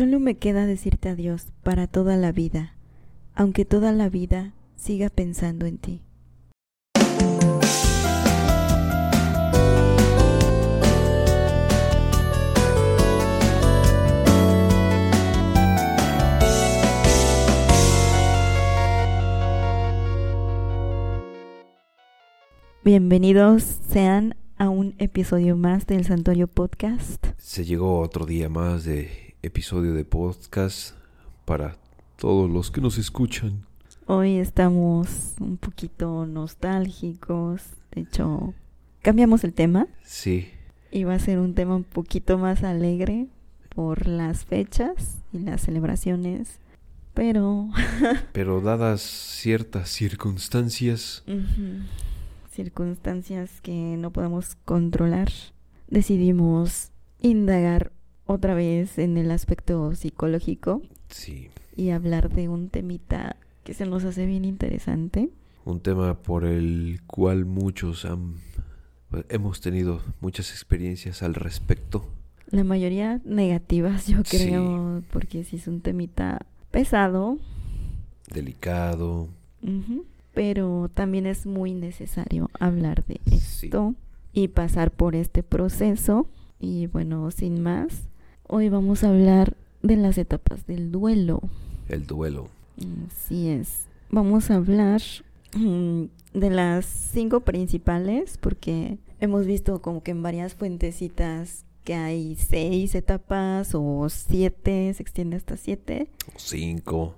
Solo me queda decirte adiós para toda la vida, aunque toda la vida siga pensando en ti. Bienvenidos sean a un episodio más del Santuario Podcast. Se llegó otro día más de episodio de podcast para todos los que nos escuchan. Hoy estamos un poquito nostálgicos, de hecho, cambiamos el tema. Sí. Y va a ser un tema un poquito más alegre por las fechas y las celebraciones, pero... pero dadas ciertas circunstancias... Circunstancias que no podemos controlar, decidimos indagar otra vez en el aspecto psicológico. Sí. Y hablar de un temita que se nos hace bien interesante. Un tema por el cual muchos han, hemos tenido muchas experiencias al respecto. La mayoría negativas, yo creo, porque sí es un temita pesado. Delicado. pero también es muy necesario hablar de esto y pasar por este proceso. Y bueno, sin más, Hoy vamos a hablar de las etapas del duelo. El duelo. Así es. Vamos a hablar mm, de las cinco principales porque hemos visto como que en varias fuentecitas que hay seis etapas o siete, se extiende hasta siete. Cinco.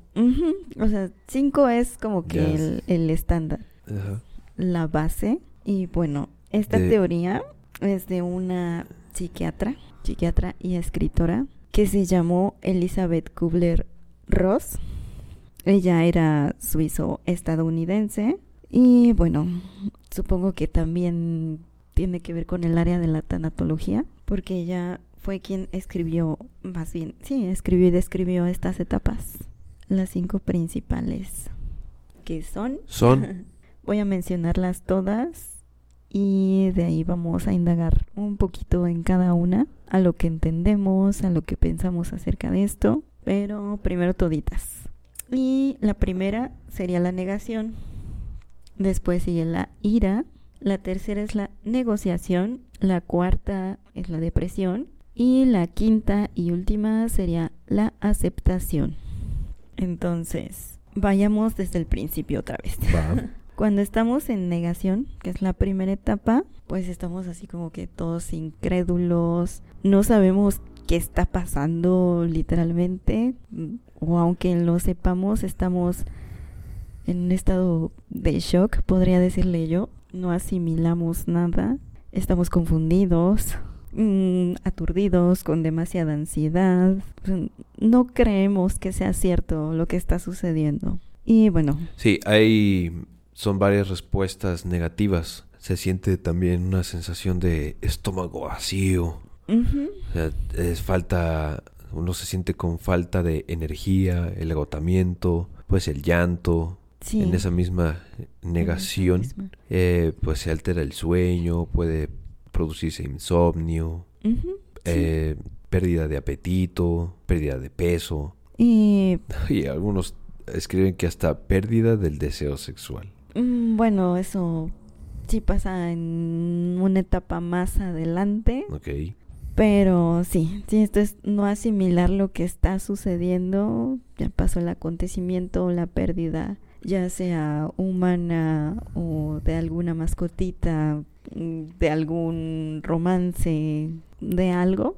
O sea, cinco es como que el, estándar, la base. Y bueno, esta teoría es de una psiquiatra psiquiatra y escritora, que se llamó Elizabeth Kubler-Ross. Ella era suizo-estadounidense y bueno, supongo que también tiene que ver con el área de la tanatología, porque ella fue quien escribió, más bien, sí, escribió y describió estas etapas, las cinco principales, que son... Son... Voy a mencionarlas todas y de ahí vamos a indagar un poquito en cada una, a lo que entendemos, a lo que pensamos acerca de esto, pero primero toditas. Y la primera sería la negación, después sigue la ira, la tercera es la negociación, la cuarta es la depresión y la quinta y última sería la aceptación. Entonces, vayamos desde el principio otra vez. Cuando estamos en negación, que es la primera etapa, pues estamos así como que todos incrédulos, no sabemos qué está pasando literalmente, o aunque lo sepamos, estamos en un estado de shock, podría decirle yo, no asimilamos nada, estamos confundidos, mm, aturdidos, con demasiada ansiedad, no creemos que sea cierto lo que está sucediendo. Y bueno. Sí, hay son varias respuestas negativas. Se siente también una sensación de estómago vacío. es falta, uno se siente con falta de energía, el agotamiento, pues el llanto. En esa misma negación, eh, pues se altera el sueño, puede producirse insomnio, eh, pérdida de apetito, pérdida de peso. Y... y algunos escriben que hasta pérdida del deseo sexual. Mm, bueno, eso sí pasa en una etapa más adelante. Ok. Pero sí, sí, esto es no asimilar lo que está sucediendo. Ya pasó el acontecimiento, la pérdida, ya sea humana o de alguna mascotita, mm, de algún romance, de algo.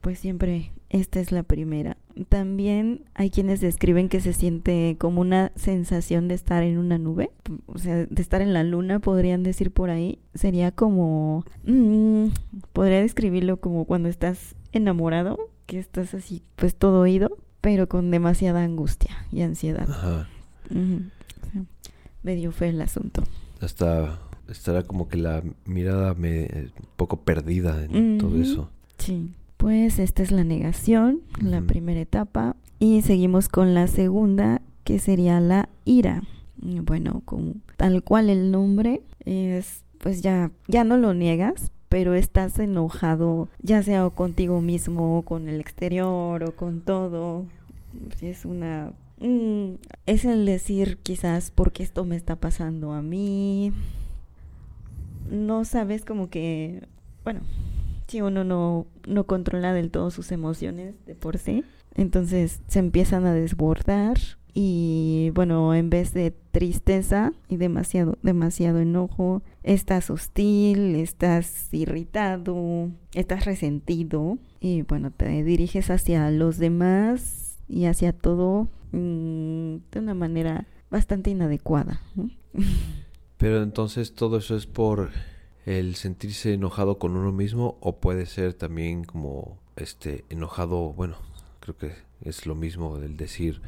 Pues siempre esta es la primera. También hay quienes describen que se siente como una sensación de estar en una nube, o sea, de estar en la luna, podrían decir por ahí. Sería como, mm, podría describirlo como cuando estás enamorado, que estás así, pues todo oído, pero con demasiada angustia y ansiedad. Ajá. medio fue el asunto. Hasta estará como que la mirada me un poco perdida en todo eso. Sí. Pues esta es la negación, la primera etapa. Y seguimos con la segunda, que sería la ira. Bueno, con tal cual el nombre es, pues ya, ya no lo niegas, pero estás enojado, ya sea contigo mismo, o con el exterior, o con todo. Es una... Mm, es el decir quizás por qué esto me está pasando a mí. No sabes como que, bueno, si uno no, no controla del todo sus emociones de por sí, entonces se empiezan a desbordar y bueno, en vez de tristeza y demasiado, demasiado enojo, estás hostil, estás irritado, estás resentido y bueno, te diriges hacia los demás y hacia todo mm, de una manera bastante inadecuada. Pero entonces todo eso es por el sentirse enojado con uno mismo o puede ser también como este enojado, bueno, creo que es lo mismo del decir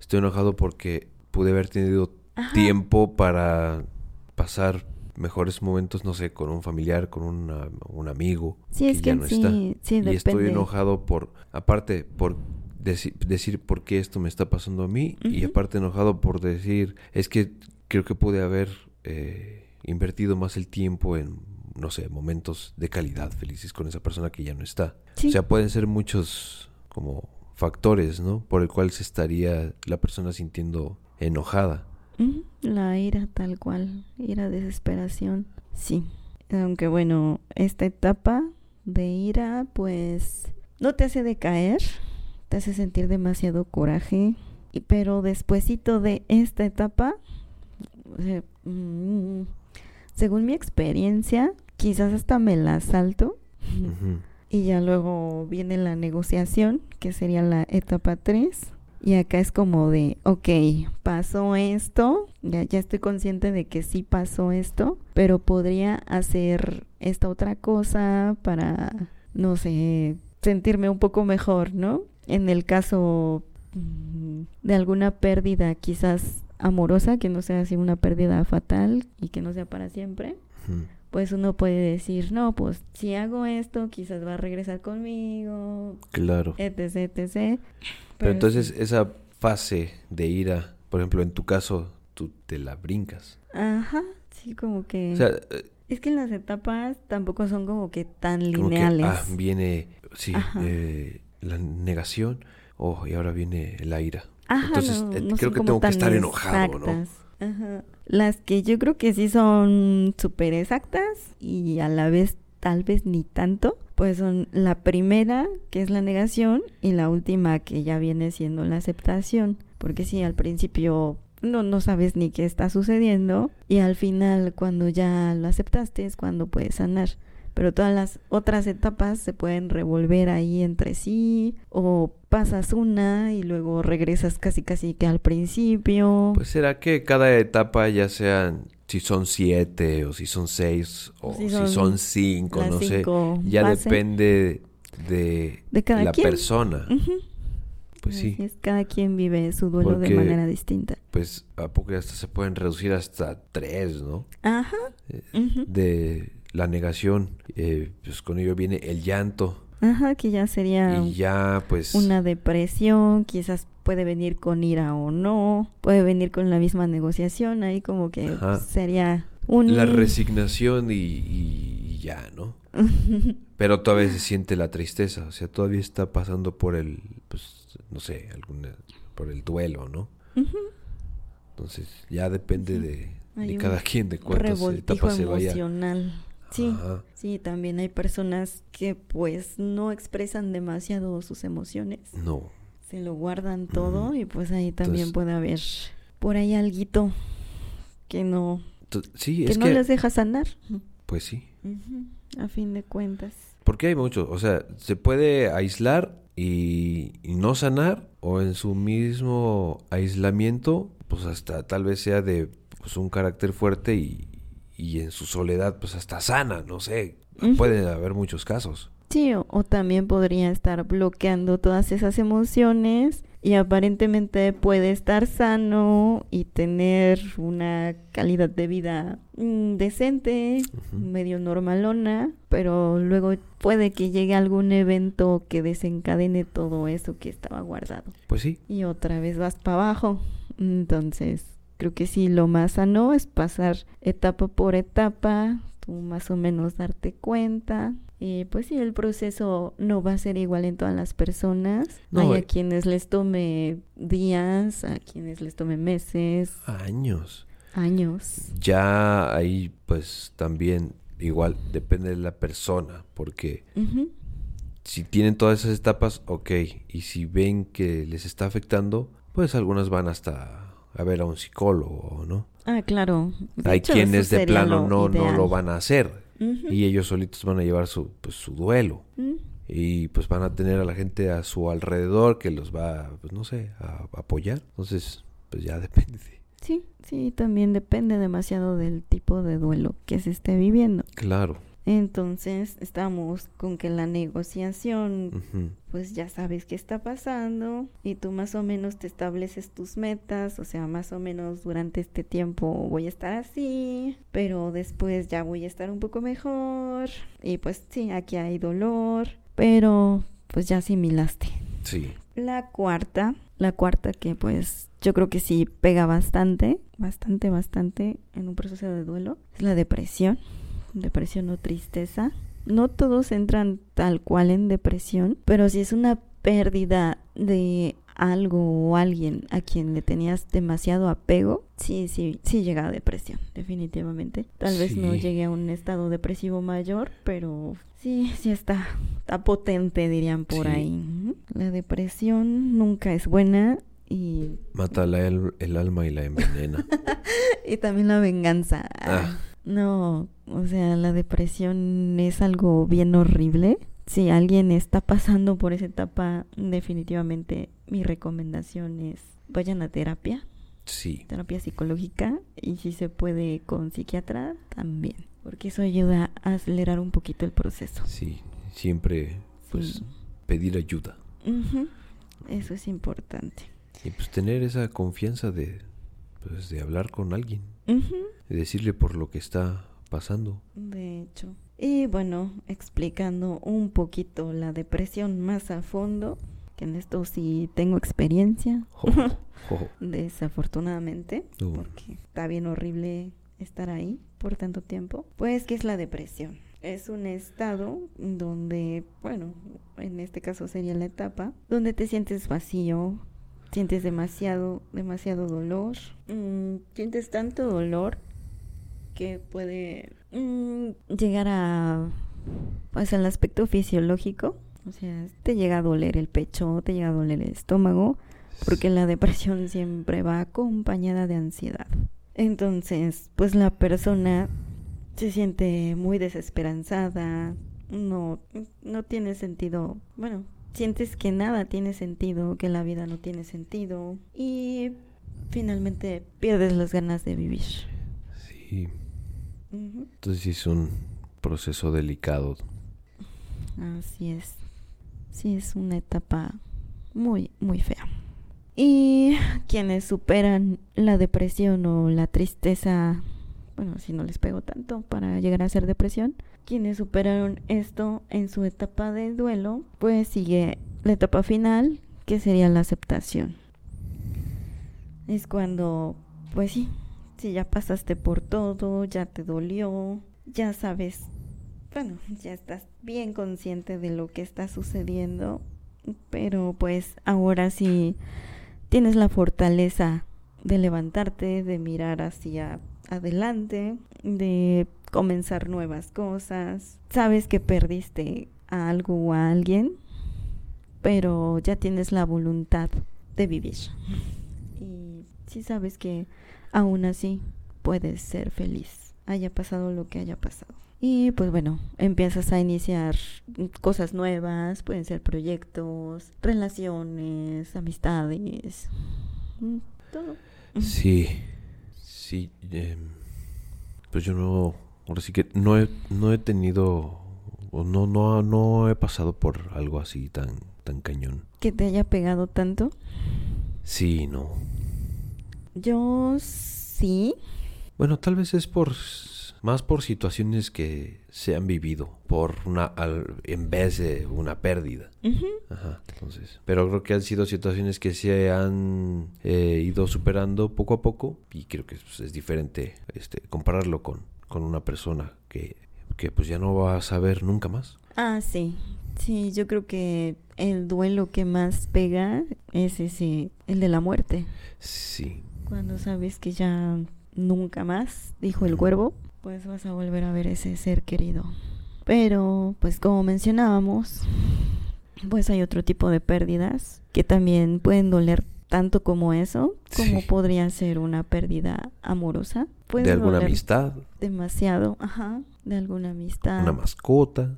estoy enojado porque pude haber tenido tiempo para pasar mejores momentos, no sé, con un familiar, con un amigo sí, es que, ya no está. y estoy enojado por, aparte, por decir por qué esto me está pasando a mí y aparte enojado por decir, es que creo que pude haber eh, invertido más el tiempo en, no sé, momentos de calidad felices con esa persona que ya no está. O sea, pueden ser muchos como factores, ¿no? Por el cual se estaría la persona sintiendo enojada. La ira tal cual, ira, desesperación, sí. Aunque bueno, esta etapa de ira pues no te hace decaer, te hace sentir demasiado coraje, pero despuésito de esta etapa, mm, según mi experiencia, quizás hasta me la salto y ya luego viene la negociación, que sería la etapa 3. Y acá es como de, ok, pasó esto, ya, ya estoy consciente de que sí pasó esto, pero podría hacer esta otra cosa para, no sé, sentirme un poco mejor, ¿no? En el caso mm, de alguna pérdida quizás amorosa, que no sea así una pérdida fatal y que no sea para siempre pues uno puede decir, no, pues si hago esto, quizás va a regresar conmigo. Claro. Etc, etc. Pero, entonces esa fase de ira, por ejemplo, en tu caso, tú te la brincas. Ajá, sí, como que... O sea, eh, es que las etapas tampoco son como que tan lineales. ah, viene, sí, eh, la negación, oh, y ahora viene la ira. Ajá, Entonces, eh, creo que tengo que estar enojado, ¿no? Ajá. Las que yo creo que sí son súper exactas y a la vez tal vez ni tanto, pues son la primera, que es la negación, y la última, que ya viene siendo la aceptación. Porque si al principio no, no sabes ni qué está sucediendo, y al final, cuando ya lo aceptaste, es cuando puedes sanar pero todas las otras etapas se pueden revolver ahí entre sí o pasas una y luego regresas casi casi que al principio. Pues será que cada etapa ya sean si son siete o si son seis o si son, cinco, no sé, ya depende de, la persona. Pues sí. Es, cada quien vive su duelo de manera distinta. Pues a poco hasta se pueden reducir hasta tres, ¿no? Ajá. Eh, de la negación, eh, pues con ello viene el llanto. Ajá, que ya sería ya, pues, una depresión, quizás puede venir con ira o no, puede venir con la misma negociación, ahí como que sería un... La resignación y, ya, ¿no? Pero todavía se siente la tristeza, o sea, todavía está pasando por el, pues, no sé, alguna, por el duelo, ¿no? Entonces, ya depende de, cada quien, de cuántas etapas se vaya Sí, sí, también hay personas que pues no expresan demasiado sus emociones. No. Se lo guardan todo y pues ahí también puede haber por ahí alguito que no sí, que no les deja sanar. Pues sí. A fin de cuentas. Porque hay mucho, o sea, se puede aislar y, y, no sanar o en su mismo aislamiento, pues hasta tal vez sea de pues, un carácter fuerte y, y en su soledad pues hasta sana, no sé, pueden haber muchos casos. Sí, o, también podría estar bloqueando todas esas emociones y aparentemente puede estar sano y tener una calidad de vida mm, decente, medio normalona, pero luego puede que llegue algún evento que desencadene todo eso que estaba guardado. Pues sí. Y otra vez vas para abajo. Entonces, Creo que sí, lo más sano es pasar etapa por etapa, tú más o menos darte cuenta. Y pues sí, el proceso no va a ser igual en todas las personas. Hay a eh quienes les tome días, a quienes les tome meses. Años. Años. Ya ahí pues también igual depende de la persona, porque si tienen todas esas etapas, ok, y si ven que les está afectando, pues algunas van hasta a ver a un psicólogo, ¿no? Ah, claro. Hay quienes de plano no, no lo van a hacer y ellos solitos van a llevar su, pues, su duelo. Y pues van a tener a la gente a su alrededor que los va, pues no sé, a, apoyar. Entonces, pues ya depende. Sí, sí, también depende demasiado del tipo de duelo que se esté viviendo. Claro. Entonces estamos con que la negociación, pues ya sabes qué está pasando y tú más o menos te estableces tus metas, o sea, más o menos durante este tiempo voy a estar así, pero después ya voy a estar un poco mejor y pues sí, aquí hay dolor, pero pues ya asimilaste. Sí. La cuarta, la cuarta que pues yo creo que sí pega bastante, bastante, bastante en un proceso de duelo, es la depresión depresión o tristeza. No todos entran tal cual en depresión, pero si es una pérdida de algo o alguien a quien le tenías demasiado apego, sí, sí, sí llega a depresión, definitivamente. Tal vez no llegue a un estado depresivo mayor, pero sí, sí está, está potente, dirían por ahí. La depresión nunca es buena y... Mata el, el alma y la envenena. y también la venganza. Ah. No, o sea, la depresión es algo bien horrible. Si alguien está pasando por esa etapa, definitivamente mi recomendación es vayan a terapia. Sí. Terapia psicológica y si se puede con psiquiatra también, porque eso ayuda a acelerar un poquito el proceso. Sí, siempre pues pedir ayuda. Eso es importante. Y pues tener esa confianza de pues de hablar con alguien y decirle por lo que está pasando. De hecho. Y bueno, explicando un poquito la depresión más a fondo, que en esto sí tengo experiencia, desafortunadamente, porque está bien horrible estar ahí por tanto tiempo. Pues, ¿qué es la depresión? Es un estado donde, bueno, en este caso sería la etapa, donde te sientes vacío, sientes demasiado, demasiado dolor, mm, sientes tanto dolor que puede mm, llegar a, pues al aspecto fisiológico, o sea, te llega a doler el pecho, te llega a doler el estómago, porque la depresión siempre va acompañada de ansiedad. Entonces, pues la persona se siente muy desesperanzada, no, no tiene sentido, bueno, sientes que nada tiene sentido, que la vida no tiene sentido y finalmente pierdes las ganas de vivir. Sí. Entonces es un proceso delicado. Así es. Sí, es una etapa muy, muy fea. Y quienes superan la depresión o la tristeza, bueno, si no les pego tanto para llegar a ser depresión, quienes superaron esto en su etapa de duelo, pues sigue la etapa final, que sería la aceptación. Es cuando, pues sí, si ya pasaste por todo, ya te dolió, ya sabes, bueno, ya estás bien consciente de lo que está sucediendo, pero pues ahora sí tienes la fortaleza de levantarte, de mirar hacia adelante, de comenzar nuevas cosas. Sabes que perdiste a algo o a alguien, pero ya tienes la voluntad de vivir. Y sí sabes que aún así puedes ser feliz, haya pasado lo que haya pasado. Y pues bueno, empiezas a iniciar cosas nuevas, pueden ser proyectos, relaciones, amistades, mm, todo. Sí, sí. Em, pues yo no, ahora sí que no he, no he tenido, o no, no, no he pasado por algo así tan, tan cañón. ¿Que te haya pegado tanto? Sí, no. Yo sí. Bueno, tal vez es por más por situaciones que se han vivido por una en vez de una pérdida. Ajá, entonces, pero creo que han sido situaciones que se han eh, ido superando poco a poco y creo que es, diferente este compararlo con con una persona que, que pues ya no vas a ver nunca más. Ah, sí. Sí, yo creo que el duelo que más pega es ese, el de la muerte. Sí. Cuando sabes que ya nunca más, dijo el cuervo, pues vas a volver a ver ese ser querido. Pero, pues como mencionábamos, pues hay otro tipo de pérdidas que también pueden doler tanto como eso, como Sí. podría ser una pérdida amorosa. De alguna amistad, Demasiado, ajá, de alguna amistad. una mascota.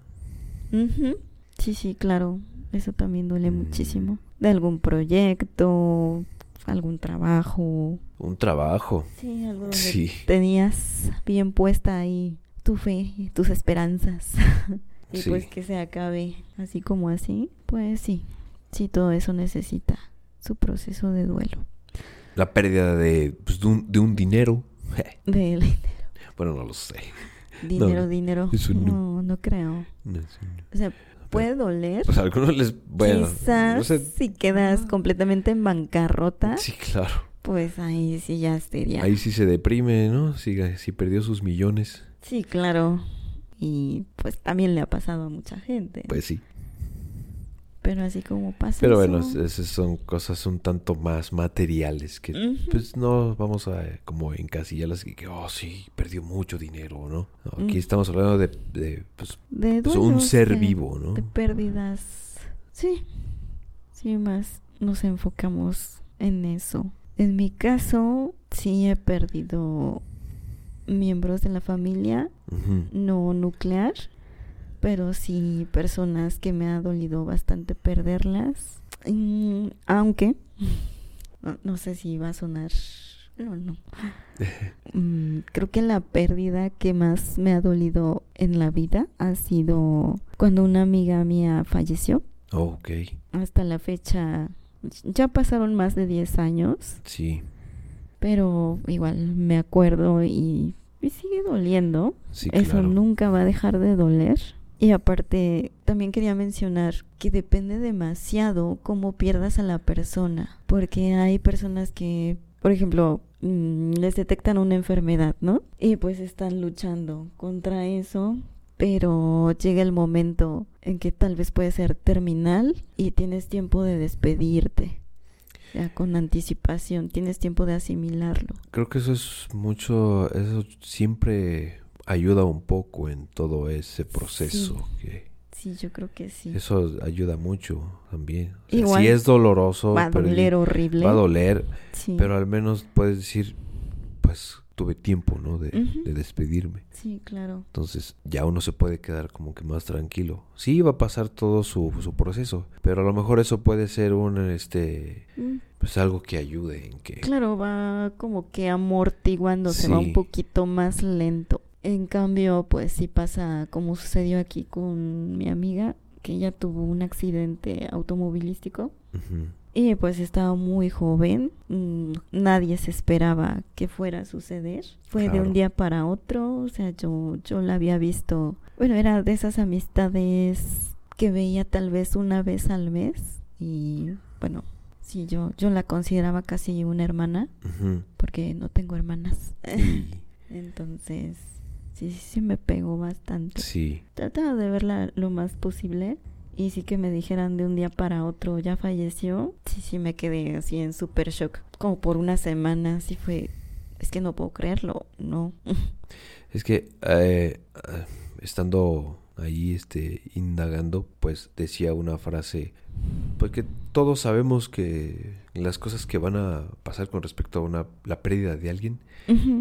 Sí, sí, claro. Eso también duele Mm. muchísimo. De algún proyecto, algún trabajo. Un trabajo. Sí, algo donde Sí. tenías bien puesta ahí tu fe y tus esperanzas. y Sí. pues que se acabe así como así. Pues sí, sí, todo eso necesita su proceso de duelo. La pérdida de, pues, de, un, de un dinero. De Bueno, no lo sé. dinero, no, dinero. eso no. no, no creo. No. O sea, puede doler. Pues a algunos les... Bueno, Quizás no sé. si quedas completamente en bancarrota, Sí, claro. pues ahí sí ya sería. Ahí sí se deprime, ¿no? Si, si perdió sus millones. Sí, claro. Y pues también le ha pasado a mucha gente. Pues sí. Pero así como pasa. Pero bueno, eso- esas son cosas un tanto más materiales que pues no vamos a eh, como encasillarlas y que, oh sí, perdió mucho dinero, ¿no? No, aquí Mm. estamos hablando de, de, pues, de pues, un ser de- vivo, ¿no? De pérdidas. Sí. Sí, más nos enfocamos en eso. En mi caso, sí he perdido miembros de la familia no nuclear, pero sí personas que me ha dolido bastante perderlas. Mm, aunque, no, no sé si va a sonar... No, no. Mm, creo que la pérdida que más me ha dolido en la vida ha sido cuando una amiga mía falleció. Oh, ok, Hasta la fecha ya pasaron más de 10 años, sí, pero igual me acuerdo y, y sigue doliendo. sí, Eso claro. nunca va a dejar de doler. Y aparte, también quería mencionar que depende demasiado cómo pierdas a la persona. Porque hay personas que, por ejemplo, mm, les detectan una enfermedad, ¿no? Y pues están luchando contra eso. Pero llega el momento en que tal vez puede ser terminal y tienes tiempo de despedirte. Ya con anticipación, tienes tiempo de asimilarlo. Creo que eso es mucho, eso siempre ayuda un poco en todo ese proceso. Que Sí, yo creo que sí. eso ayuda mucho también. O sea, Igual sí es doloroso, Va a doler horrible. va a doler, Sí. pero al menos puedes decir, pues tuve tiempo, ¿no? De, despedirme. Sí, claro. Entonces ya uno se puede quedar como que más tranquilo. Sí, va a pasar todo su, su proceso, pero a lo mejor eso puede ser un, este, Mm, pues algo que ayude en que... Claro, va como que amortiguándose, va Sí. un poquito más lento. En cambio, pues sí pasa como sucedió aquí con mi amiga, que ella tuvo un accidente automovilístico. Y pues estaba muy joven, mm, nadie se esperaba que fuera a suceder. Fue de un día para otro, o sea, yo, yo la había visto, bueno, era de esas amistades que veía tal vez una vez al mes. Y bueno, sí, yo, yo la consideraba casi una hermana porque no tengo hermanas. Entonces, sí, sí, sí me pegó bastante. sí, Trataba de verla lo más posible. Y sí que me dijeran de un día para otro, ya falleció. Sí, sí me quedé así en super shock. Como por una semana, así fue. Es que no puedo creerlo, no. es que eh, eh, estando ahí este indagando, pues decía una frase, pues que todos sabemos que las cosas que van a pasar con respecto a una la pérdida de alguien,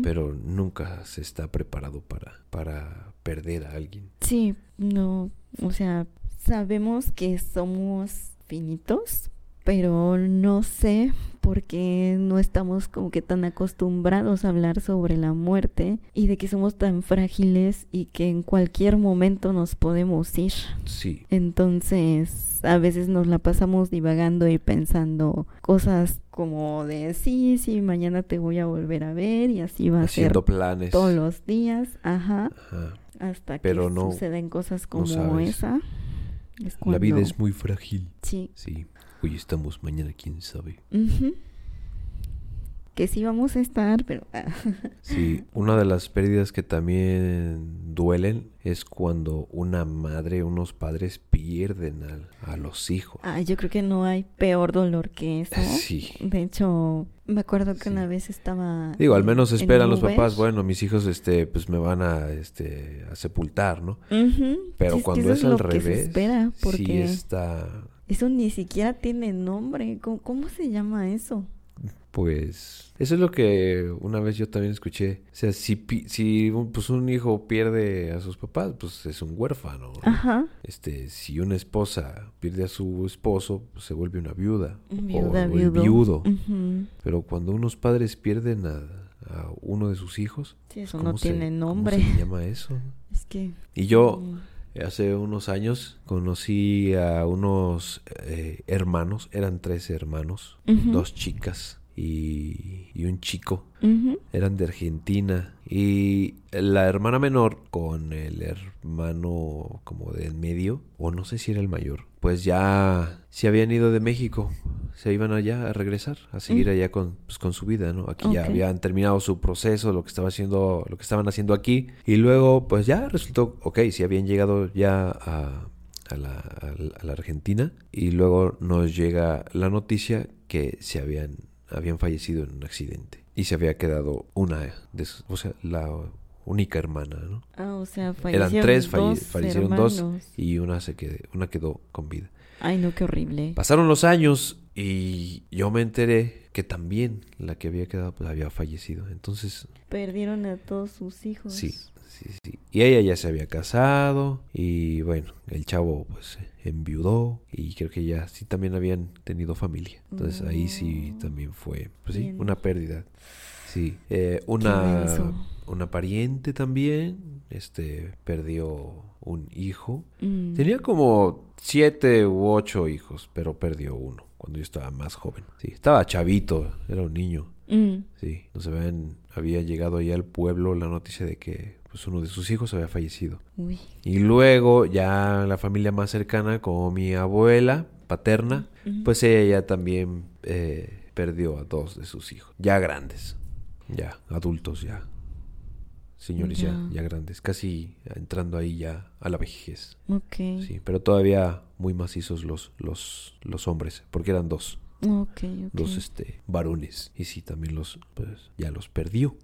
pero nunca se está preparado para para perder a alguien. Sí, no. O sea, sabemos que somos finitos, pero no sé por qué no estamos como que tan acostumbrados a hablar sobre la muerte y de que somos tan frágiles y que en cualquier momento nos podemos ir. Sí, Entonces, a veces nos la pasamos divagando y pensando cosas como de sí, sí, mañana te voy a volver a ver y así va a haciendo ser planes. todos los días, ajá, Ajá. hasta Pero que no- suceden cosas como esa. Es La vida cuando- es muy frágil. Sí. Sí, hoy estamos, mañana quién sabe. Que sí vamos a estar, pero... Ah. sí, una de las pérdidas que también duelen es cuando una madre, unos padres pierden a, los hijos. Ah, yo creo que no hay peor dolor que eso. Sí. De hecho, me acuerdo que una vez estaba... Digo, al menos esperan los papás, bueno, mis hijos, este, pues me van a, este, a sepultar, ¿no? Pero cuando es, al revés, espera, porque sí está... Eso ni siquiera tiene nombre. ¿Cómo se llama eso? pues eso es lo que una vez yo también escuché. O sea, si, si pues un hijo pierde a sus papás, pues es un huérfano. Ajá. Este, si una esposa pierde a su esposo, pues se vuelve una viuda. Viuda, o, viudo. Pero cuando unos padres pierden a, uno de sus hijos, sí, eso no tiene nombre. ¿Cómo se llama eso? Es que... Y yo... Hace unos años conocí a unos eh, hermanos, eran tres hermanos, dos chicas y, un chico. Eran de Argentina. Y la hermana menor con el hermano como del medio, o no sé si era el mayor, pues ya se habían ido de México. Se iban allá a regresar, a seguir allá con, pues, con su vida, ¿no? Aquí ya habían terminado su proceso, lo que estaba haciendo, lo que estaban haciendo aquí. Y luego, pues ya resultó, ok, si habían llegado ya a, a la, a la, Argentina y luego nos llega la noticia que se habían habían fallecido en un accidente y se había quedado una de sus, o sea, la única hermana, ¿no? Ah, o sea, fallecieron Eran tres, fallecieron dos y una se quedó, una quedó con vida. Ay, no, qué horrible. Pasaron los años y yo me enteré que también la que había quedado pues había fallecido. Entonces... Perdieron a todos sus hijos. Sí, sí, sí. Y ella ya se había casado y bueno, el chavo pues enviudó y creo que ya sí también habían tenido familia. Entonces ahí sí mm. también fue, pues sí, una pérdida. Sí, eh, una, una pariente también, este, perdió un hijo. Mm. Tenía como siete u ocho hijos, pero perdió uno cuando yo estaba más joven. Sí, estaba chavito, era un niño. Mm. Sí, no se había llegado ahí al pueblo la noticia de que pues uno de sus hijos había fallecido. Y luego ya la familia más cercana, como mi abuela paterna, pues ella ya también eh, perdió a dos de sus hijos, ya grandes, ya adultos, ya señores ya. ya, grandes, casi entrando ahí ya a la vejez. Ok. Sí, pero todavía muy macizos los, los, los hombres, porque eran dos. Okay, Dos este, varones. Y sí, también los, pues, ya los perdió.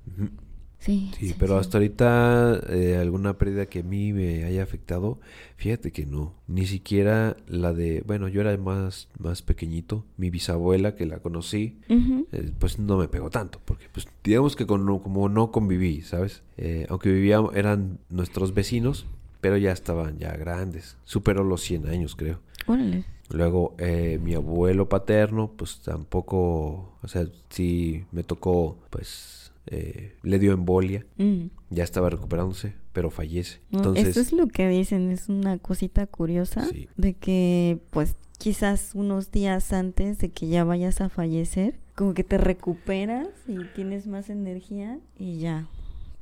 Sí, sí, pero hasta ahorita eh, alguna pérdida que a mí me haya afectado, fíjate que no, ni siquiera la de, bueno, yo era más más pequeñito, mi bisabuela que la conocí, eh, pues no me pegó tanto, porque pues digamos que como no conviví, ¿sabes? Eh, aunque vivíamos, eran nuestros vecinos, pero ya estaban ya grandes, superó los 100 años creo. Órale. Luego mi abuelo paterno, pues tampoco, o sea, sí me tocó pues eh, le dio embolia, mm. ya estaba recuperándose, pero fallece. Entonces, Eso es lo que dicen, es una cosita curiosa de que pues quizás unos días antes de que ya vayas a fallecer, como que te recuperas y tienes más energía y ya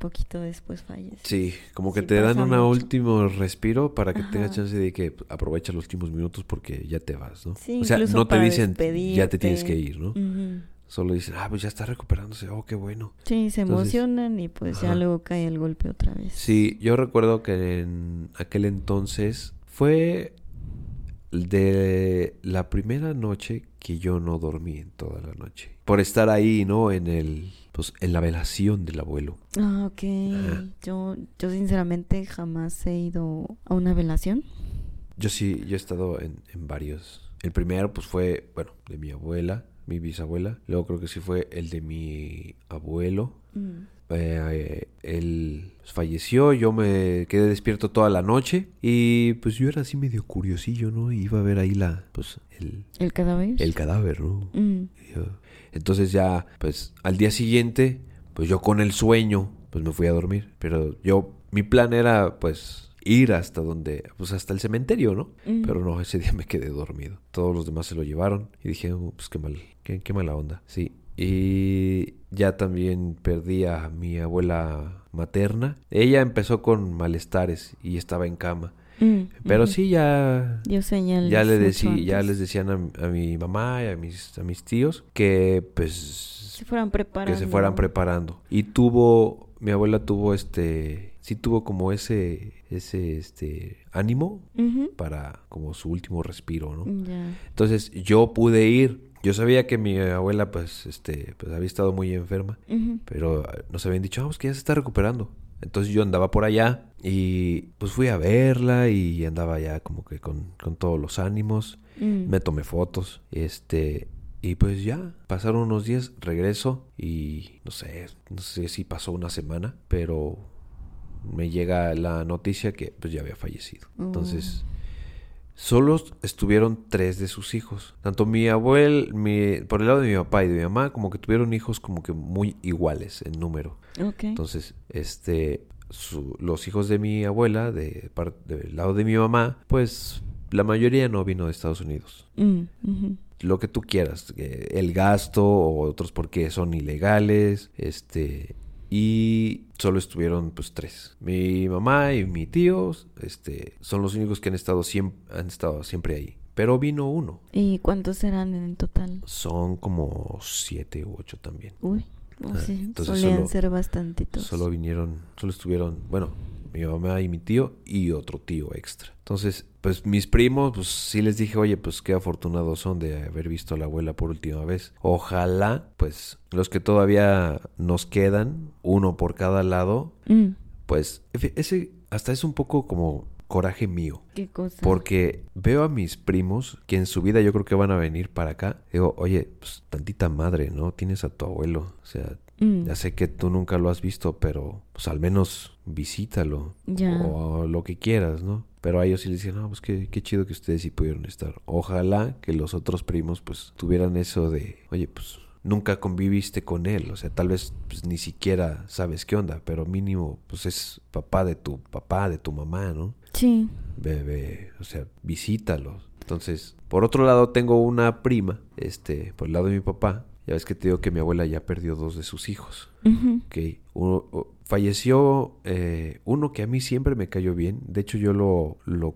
poquito después falleces. Sí, como que te dan un último respiro para que tengas chance de que aprovecha los últimos minutos porque ya te vas, ¿no? o sea, no te dicen ya te tienes que ir, ¿no? Solo dicen, ah, pues ya está recuperándose, oh, qué bueno. Sí, se emocionan y pues ya luego cae el golpe otra vez. Sí, yo recuerdo que en aquel entonces fue de la primera noche que yo no dormí en toda la noche. Por estar ahí, ¿no? En el, pues, en la velación del abuelo. Ah, ok. Yo, yo sinceramente jamás he ido a una velación. Yo sí, yo he estado en, en varios. El primero, pues fue, bueno, de mi abuela mi bisabuela. Luego creo que sí fue el de mi abuelo. Mm. Eh, él falleció, yo me quedé despierto toda la noche y pues yo era así medio curiosillo, ¿no? Iba a ver ahí la, pues el... ¿El cadáver? El cadáver, ¿no? Mm. entonces ya, pues al día siguiente, pues yo con el sueño, pues me fui a dormir. Pero yo, mi plan era pues ir hasta donde, pues hasta el cementerio, ¿no? Pero no, ese día me quedé dormido. Todos los demás se lo llevaron y dije, oh, pues qué mal, qué, qué mala onda. Sí. Y ya también perdí a mi abuela materna. Ella empezó con malestares y estaba en cama. Mm, Pero sí ya señales ya le decía ya les decían a, mi mamá y a mis a mis tíos que pues se fueran preparando. Que se fueran preparando. Y tuvo mi abuela tuvo este sí tuvo como ese ese este ánimo para como su último respiro, ¿no? Entonces yo pude ir yo sabía que mi abuela, pues, este, pues había estado muy enferma, pero nos habían dicho, vamos, que ya se está recuperando. Entonces yo andaba por allá y pues fui a verla y andaba ya como que con, con todos los ánimos. Mm. Me tomé fotos, este, y pues ya, pasaron unos días, regreso y no sé, no sé si pasó una semana, pero me llega la noticia que pues ya había fallecido. Entonces, oh. Solo estuvieron tres de sus hijos. Tanto mi abuelo, mi, por el lado de mi papá y de mi mamá, como que tuvieron hijos como que muy iguales en número. Entonces, este, los hijos de mi abuela, de, del lado de mi mamá, pues la mayoría no vino de Estados Unidos. Mm, Lo que tú quieras, el gasto o otros porque son ilegales, este, y solo estuvieron pues tres. Mi mamá y mi tío este, son los únicos que han estado, siempre, han estado siempre ahí. Pero vino uno. ¿Y cuántos eran en total? Son como siete u ocho también. Uy, oh, sí, solían ser bastantitos. Solo vinieron, solo estuvieron, bueno, mi mamá y mi tío y otro tío extra. Entonces, pues mis primos, pues sí les dije, oye, pues qué afortunados son de haber visto a la abuela por última vez. Ojalá, pues los que todavía nos quedan, uno por cada lado, mm. pues ese hasta es un poco como coraje mío. ¿Qué cosa? Porque veo a mis primos que en su vida yo creo que van a venir para acá. Digo, oye, pues tantita madre, ¿no? Tienes a tu abuelo. O sea, Mm. Ya sé que tú nunca lo has visto, pero pues al menos visítalo. O, lo que quieras, ¿no? Pero a ellos sí les decían, no, pues qué, qué chido que ustedes sí pudieron estar. Ojalá que los otros primos pues tuvieran eso de, oye, pues nunca conviviste con él, o sea, tal vez pues, ni siquiera sabes qué onda, pero mínimo pues es papá de tu papá, de tu mamá, ¿no? Sí. Bebé, o sea, visítalos. Entonces, por otro lado tengo una prima, este, por el lado de mi papá, ya ves que te digo que mi abuela ya perdió dos de sus hijos. uno, falleció eh, uno que a mí siempre me cayó bien. De hecho, yo lo, lo,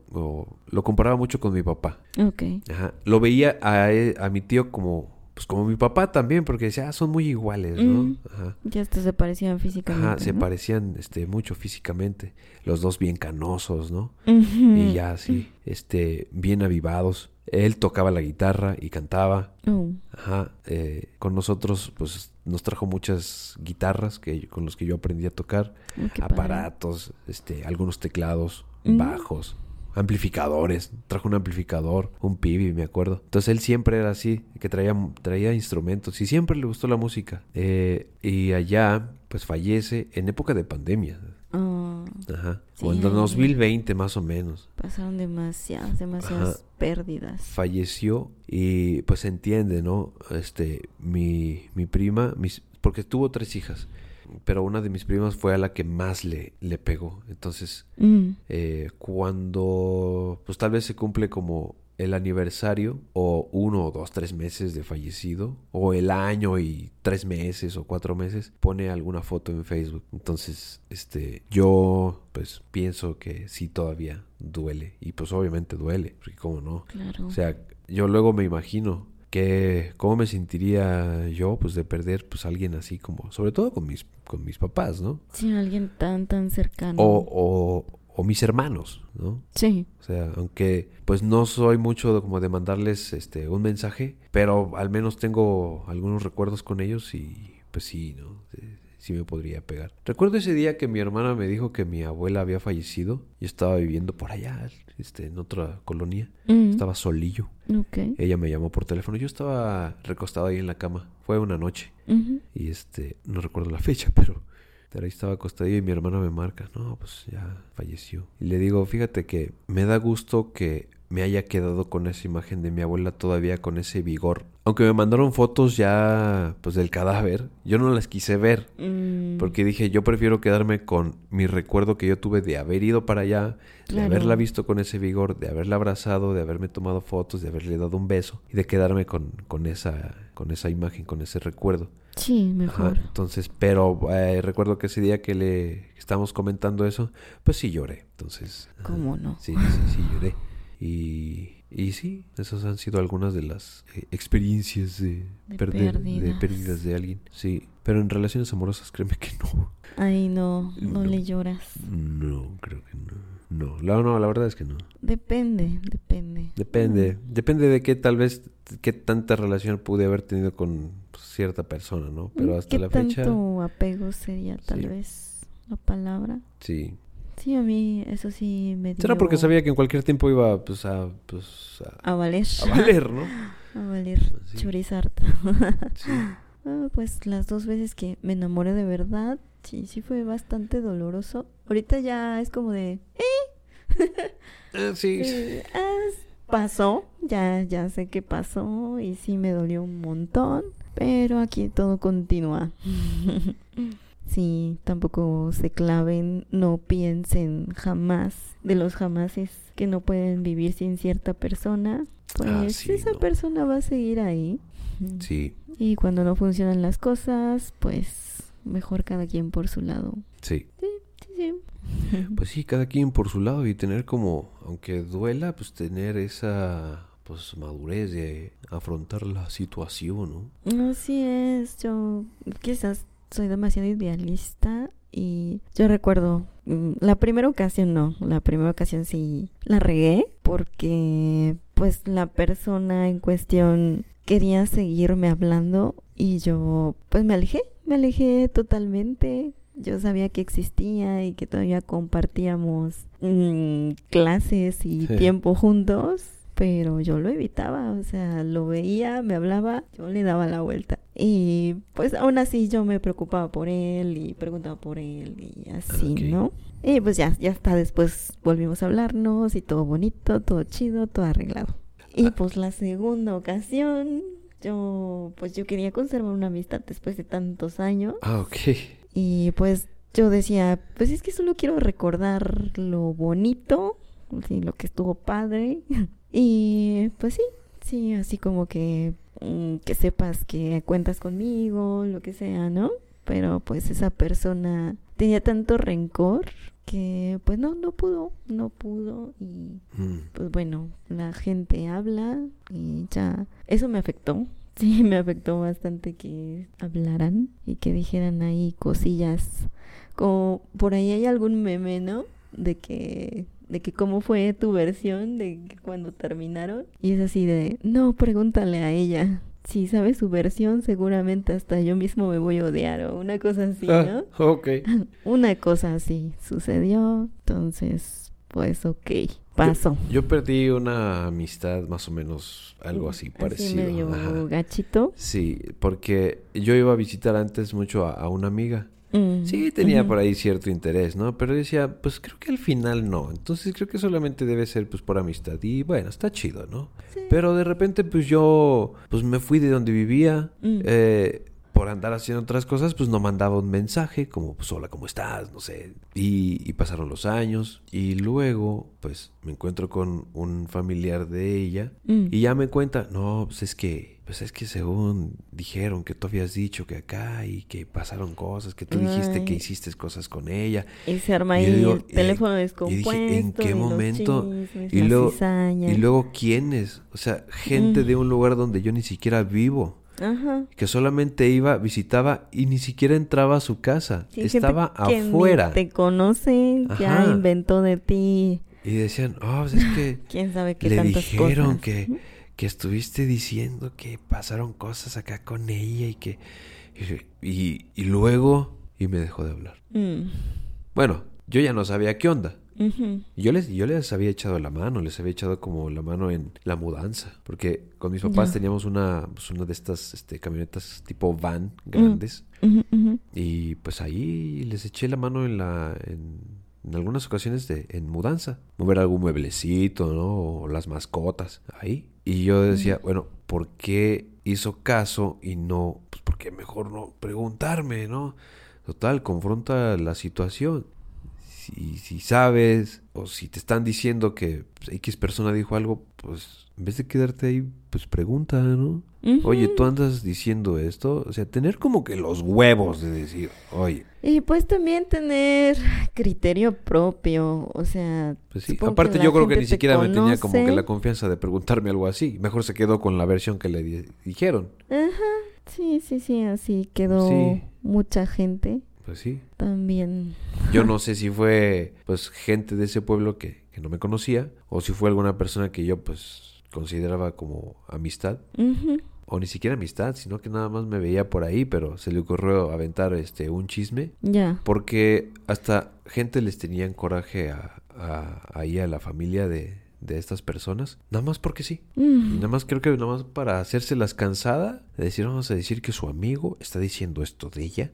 lo, comparaba mucho con mi papá. Ajá. Lo veía a, a mi tío como pues como mi papá también, porque decía, ah, son muy iguales, ¿no? Ajá. Ya hasta se parecían físicamente. Ajá, se parecían este, mucho físicamente. Los dos bien canosos, ¿no? Y ya así, este, bien avivados. Él tocaba la guitarra y cantaba. Oh. Ajá. Eh, con nosotros, pues, nos trajo muchas guitarras que, con los que yo aprendí a tocar. Oh, aparatos, este, algunos teclados, mm. bajos amplificadores. Trajo un amplificador, un pibi, me acuerdo. Entonces él siempre era así, que traía, traía instrumentos y siempre le gustó la música. Eh, y allá, pues fallece en época de pandemia. Oh, Ajá. o en 2020 más o menos. Pasaron demasiadas, demasiadas pérdidas. Falleció y pues se entiende, ¿no? Este, mi, mi prima, mis, porque tuvo tres hijas pero una de mis primas fue a la que más le, le pegó. Entonces, mm. eh, cuando pues tal vez se cumple como el aniversario o uno o dos, tres meses de fallecido o el año y tres meses o cuatro meses pone alguna foto en Facebook. Entonces, este, yo pues pienso que sí todavía duele y pues obviamente duele, porque cómo no. Claro. O sea, yo luego me imagino que cómo me sentiría yo pues de perder pues alguien así como sobre todo con mis con mis papás no sí alguien tan tan cercano o, o, mis hermanos no sí o sea aunque pues no soy mucho como de mandarles este un mensaje pero al menos tengo algunos recuerdos con ellos y pues sí no sí me podría pegar. Recuerdo ese día que mi hermana me dijo que mi abuela había fallecido. Yo estaba viviendo por allá, este, en otra colonia. Mm. Estaba solillo. Ella me llamó por teléfono. Yo estaba recostado ahí en la cama. Fue una noche. Y este, no recuerdo la fecha, pero, ahí estaba acostado y mi hermana me marca. No, pues ya falleció. Y le digo, fíjate que me da gusto que me haya quedado con esa imagen de mi abuela todavía con ese vigor aunque me mandaron fotos ya pues del cadáver, yo no las quise ver. Mm, Porque dije, yo prefiero quedarme con mi recuerdo que yo tuve de haber ido para allá, de haberla visto con ese vigor, de haberla abrazado, de haberme tomado fotos, de haberle dado un beso y de quedarme con, con esa con esa imagen, con ese recuerdo. sí, Ajá, mejor. entonces, pero eh, recuerdo que ese día que le estábamos comentando eso, pues sí lloré. Entonces, ¿Cómo no? Sí, sí, sí, lloré. Y, y sí, esas han sido algunas de las eh, experiencias de, De perder, de pérdidas. pérdidas de alguien. Sí, pero en relaciones amorosas, créeme que no. Ay, no, no, No. le lloras. No, creo que no. No, la, no, la verdad es que no. Depende, depende. Depende, depende de qué tal vez, qué tanta relación pude haber tenido con cierta persona, ¿no? Pero hasta ¿Qué la fecha, tanto apego sería tal Sí. vez la palabra? sí. Sí, a mí eso sí me dio... Será porque sabía que en cualquier tiempo iba, pues, a, pues, a, A valer. a valer, ¿no? A valer. Sí. Chorizarte. Sí. Ah, pues las dos veces que me enamoré de verdad, sí, sí fue bastante doloroso. Ahorita ya es como de... Ah, sí. eh, ah, pasó, ya, ya sé que pasó y sí me dolió un montón, pero aquí todo continúa. Sí, tampoco se claven, no piensen jamás de los jamases que no pueden vivir sin cierta persona. Pues Ah, sí, esa no. persona va a seguir ahí. Sí, Y cuando no funcionan las cosas, pues mejor cada quien por su lado. sí. Sí, sí. Pues sí, cada quien por su lado y tener como, aunque duela, pues tener esa pues madurez de afrontar la situación, ¿no? Así es, yo quizás soy demasiado idealista y yo recuerdo mm, la primera ocasión no, la primera ocasión sí la regué porque pues la persona en cuestión quería seguirme hablando y yo pues me alejé, me alejé totalmente. Yo sabía que existía y que todavía compartíamos mm, clases y Sí. tiempo juntos, pero yo lo evitaba, o sea, lo veía, me hablaba, yo le daba la vuelta. Y pues aún así yo me preocupaba por él y preguntaba por él y así. ¿no? Y pues ya, ya está, después volvimos a hablarnos y todo bonito, todo chido, todo arreglado. Y Ah. pues la segunda ocasión, yo pues yo quería conservar una amistad después de tantos años. Ah, ok. Y pues yo decía, pues es que solo quiero recordar lo bonito, sí, lo que estuvo padre. Y pues sí, sí, así como que mm, que sepas que cuentas conmigo, lo que sea, ¿no? Pero pues esa persona tenía tanto rencor que pues no, no pudo, no pudo y Mm, pues bueno, la gente habla y ya eso me afectó. Sí, me afectó bastante que hablaran y que dijeran ahí cosillas. Como por ahí hay algún meme, ¿no? De que de que cómo fue tu versión de que cuando terminaron y es así de, no, pregúntale a ella. Si sabe su versión, seguramente hasta yo mismo me voy a odiar o una cosa así, ¿no? Ah, ok. Una cosa así sucedió, entonces, pues ok, pasó. Yo perdí una amistad más o menos algo así parecido. medio Ajá. gachito. Sí, porque yo iba a visitar antes mucho a, a una amiga. Mm, Sí, tenía por ahí cierto interés, ¿no? Pero decía, pues creo que al final no. Entonces creo que solamente debe ser pues por amistad. Y bueno, está chido, ¿no? Sí. Pero de repente pues yo pues me fui de donde vivía. Mm. eh, por andar haciendo otras cosas, pues no mandaba un mensaje como, pues hola, ¿cómo estás? No sé. Y, y pasaron los años. Y luego, pues me encuentro con un familiar de ella. Mm. Y ya me cuenta, no, pues es que, pues es que según dijeron que tú habías dicho que acá y que pasaron cosas, que tú dijiste que Ay. hiciste cosas con ella. Y se arma Y ahí digo, el y- teléfono y descompuesto. dije, ¿en qué y momento? chismes, Y luego, y luego, ¿quiénes? O sea, gente Mm. de un lugar donde yo ni siquiera vivo. Ajá. Que solamente iba, visitaba y ni siquiera entraba a su casa. Sí, Estaba que ni afuera. te conoce, ya Ajá. inventó de ti. Y decían, oh, pues es que Quién sabe qué le dijeron cosas. que, que estuviste diciendo que pasaron cosas acá con ella y que... Y, y- y luego... Y me dejó de hablar. Mm. Bueno, yo ya no sabía qué onda. Ujú. Yo les, yo les había echado la mano, les había echado como la mano en la mudanza. Porque con mis papás teníamos una, pues, una de estas este, camionetas tipo van grandes. Y pues ahí les eché la mano en la... En, en algunas ocasiones de, en mudanza. Mover algún mueblecito, ¿no? O las mascotas. Ahí. Y yo decía, bueno, ¿por qué hizo caso y no, pues porque mejor no preguntarme, ¿no? Total, confronta la situación. Si, si sabes o si te están diciendo que X persona dijo algo, pues en vez de quedarte ahí, pues pregunta, ¿no? Oye, tú andas diciendo esto, o sea, tener como que los huevos de decir, oye. Y pues también tener criterio propio, o sea. Pues sí, aparte yo creo que ni siquiera me tenía como que la confianza de preguntarme algo así. Mejor se quedó con la versión que le dijeron. Ajá, sí, sí, sí, así quedó mucha gente. Pues sí. También. Yo no sé si fue, pues, gente de ese pueblo que, que no me conocía, o si fue alguna persona que yo, pues, consideraba como amistad. O ni siquiera amistad, sino que nada más me veía por ahí, pero se le ocurrió aventar este un chisme. Ya. Porque hasta gente les tenían coraje a, ahí a la familia de, de estas personas, nada más porque sí. Mm. Nada más creo que nada más para hacérselas cansada, de decir, vamos a decir que su amigo está diciendo esto de ella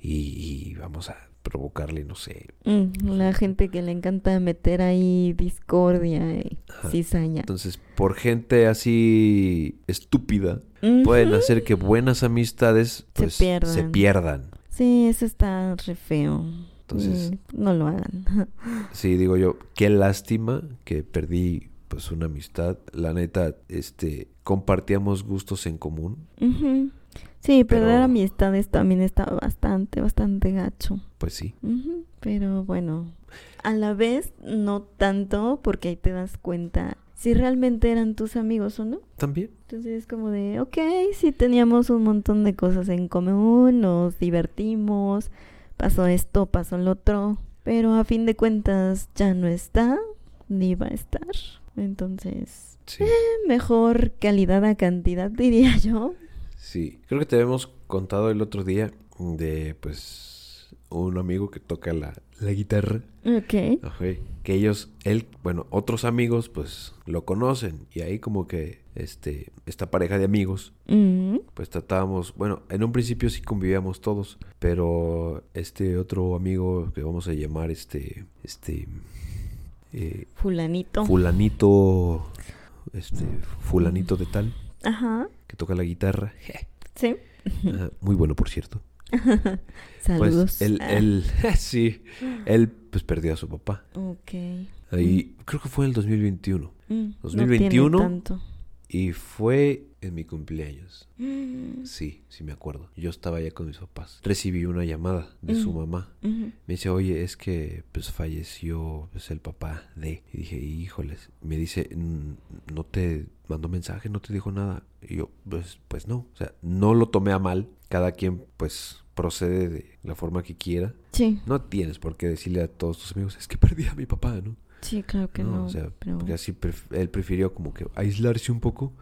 y, vamos a provocarle, no sé. Mm, la gente que le encanta meter ahí discordia y cizaña. Entonces, por gente así estúpida, pueden hacer que buenas amistades pues, se, pierdan. Sí, eso está re feo. Entonces, mm, no lo hagan. sí, digo yo, qué lástima que perdí pues una amistad. La neta, este, compartíamos gustos en común. Sí, perder amistades también está bastante, bastante gacho. Pues sí. Pero bueno, a la vez no tanto porque ahí te das cuenta si realmente eran tus amigos o no. También. Entonces es como de, ok, sí teníamos un montón de cosas en común, nos divertimos, pasó esto, pasó lo otro, pero a fin de cuentas ya no está, ni va a estar. Entonces, eh, mejor calidad a cantidad, diría yo. Sí, creo que te habíamos contado el otro día de, pues, un amigo que toca la, guitarra. Ok. Que ellos, él, bueno, otros amigos, pues, lo conocen. Y ahí como que, este, esta pareja de amigos, mm. pues tratábamos, bueno, en un principio sí convivíamos todos. Pero este otro amigo que vamos a llamar, este, este... Eh, fulanito. Fulanito, este, fulanito de tal. Ajá. Que toca la guitarra. Sí. muy bueno, por cierto. Saludos. Pues él, él, sí, él pues perdió a su papá. Ok. Ahí, creo que fue en el 2021. 2021. Mm, no tanto. Y fue en mi cumpleaños. Mm. Sí, sí me acuerdo. Yo estaba allá con mis papás. Recibí una llamada de su mamá. Me dice, oye, es que pues falleció pues, el papá de... Y dije, híjoles. Me dice, no te mandó mensaje, no te dijo nada. Y yo, pues, pues no. O sea, no lo tomé a mal. Cada quien pues procede de la forma que quiera. Sí. No tienes por qué decirle a todos tus amigos, es que perdí a mi papá, ¿no? Sí, claro que no. o sea, porque así él prefirió como que aislarse un poco,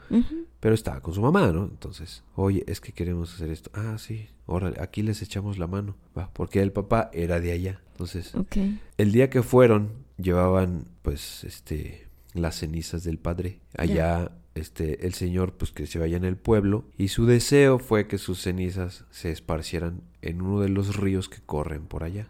pero estaba con su mamá, ¿no? Entonces, oye, es que queremos hacer esto. Ah, sí, órale, aquí les echamos la mano, va, porque el papá era de allá. Entonces, el día que fueron, llevaban, pues, este, las cenizas del padre allá. Este, el señor pues que se vaya en el pueblo y su deseo fue que sus cenizas se esparcieran en uno de los ríos que corren por allá.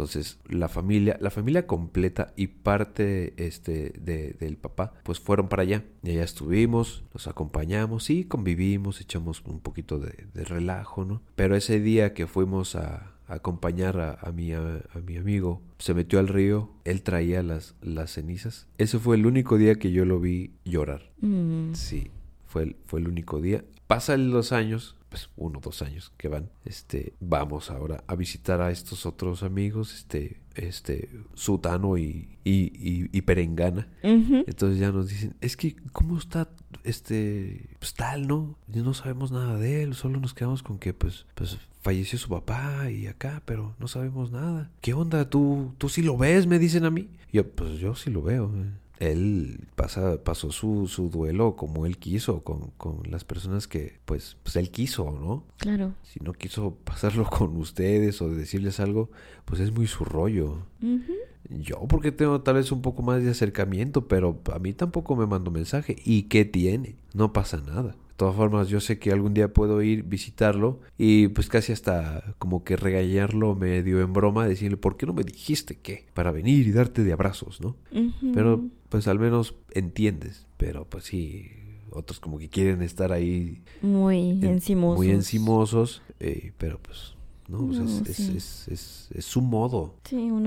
Entonces, la familia, la familia completa y parte este, de, del papá, pues fueron para allá. Y allá estuvimos, nos acompañamos y convivimos, echamos un poquito de, relajo, ¿no? Pero ese día que fuimos a, acompañar a, mi, a, mi amigo, se metió al río, él traía las, las cenizas. Ese fue el único día que yo lo vi llorar. Mm. Sí, fue fue el único día. Pasan los años, pues uno o dos años que van, este, vamos ahora a visitar a estos otros amigos, este, este, Sutano y, y, y, Perengana. Entonces ya nos dicen, es que, ¿cómo está, este, pues tal, no? No sabemos nada de él, solo nos quedamos con que, pues, pues falleció su papá y acá, pero no sabemos nada. ¿Qué onda? ¿Tú, tú sí lo ves? Me dicen a mí. yo, pues yo sí lo veo. Eh" él pasa, pasó su, su duelo como él quiso, con, con, las personas que pues, pues él quiso, ¿no? Claro. Si no quiso pasarlo con ustedes o decirles algo, pues es muy su rollo. Yo porque tengo tal vez un poco más de acercamiento, pero a mí tampoco me mandó mensaje. ¿Y qué tiene? No pasa nada todas formas, yo sé que algún día puedo ir visitarlo y pues casi hasta como que regañarlo medio en broma, decirle, ¿por qué no me dijiste qué? Para venir y darte de abrazos, ¿no? Pero pues al menos entiendes, pero pues sí, otros como que quieren estar ahí. Muy encimosos. Muy encimosos, eh, pero pues ¿no? es, su modo.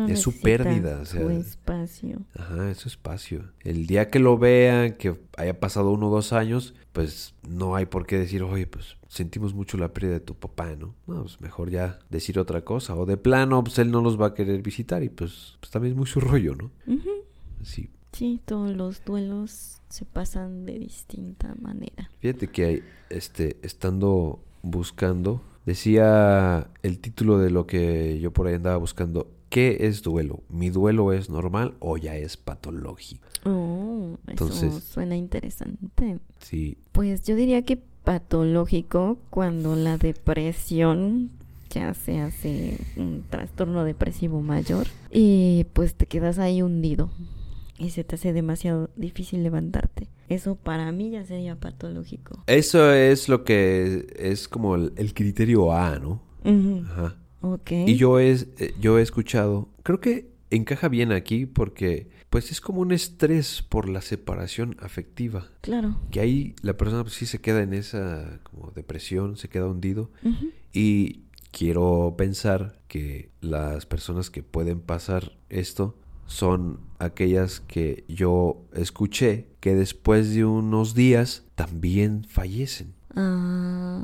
es su pérdida. su espacio. Ajá, es su espacio. El día que lo vean, que haya pasado uno o dos años, pues no hay por qué decir, oye, pues sentimos mucho la pérdida de tu papá, ¿no? No, pues mejor ya decir otra cosa. O de plano, pues él no los va a querer visitar y pues, pues también es muy su rollo, ¿no? Sí. Sí, todos los duelos se pasan de distinta manera. Fíjate que hay, este, estando buscando Decía el título de lo que yo por ahí andaba buscando. ¿Qué es duelo? ¿Mi duelo es normal o ya es patológico? Oh, Entonces, eso suena interesante. Sí. Pues yo diría que patológico cuando la depresión ya se hace un trastorno depresivo mayor y pues te quedas ahí hundido y se te hace demasiado difícil levantarte. Eso para mí ya sería patológico. Eso es lo que es como el, criterio A, ¿no? Ajá. Ok. Y yo he, eh, yo he escuchado, creo que encaja bien aquí porque pues es como un estrés por la separación afectiva. Claro. Que ahí la persona pues, sí se queda en esa como depresión, se queda hundido. Y quiero pensar que las personas que pueden pasar esto son aquellas que yo escuché que después de unos días también fallecen. Ah.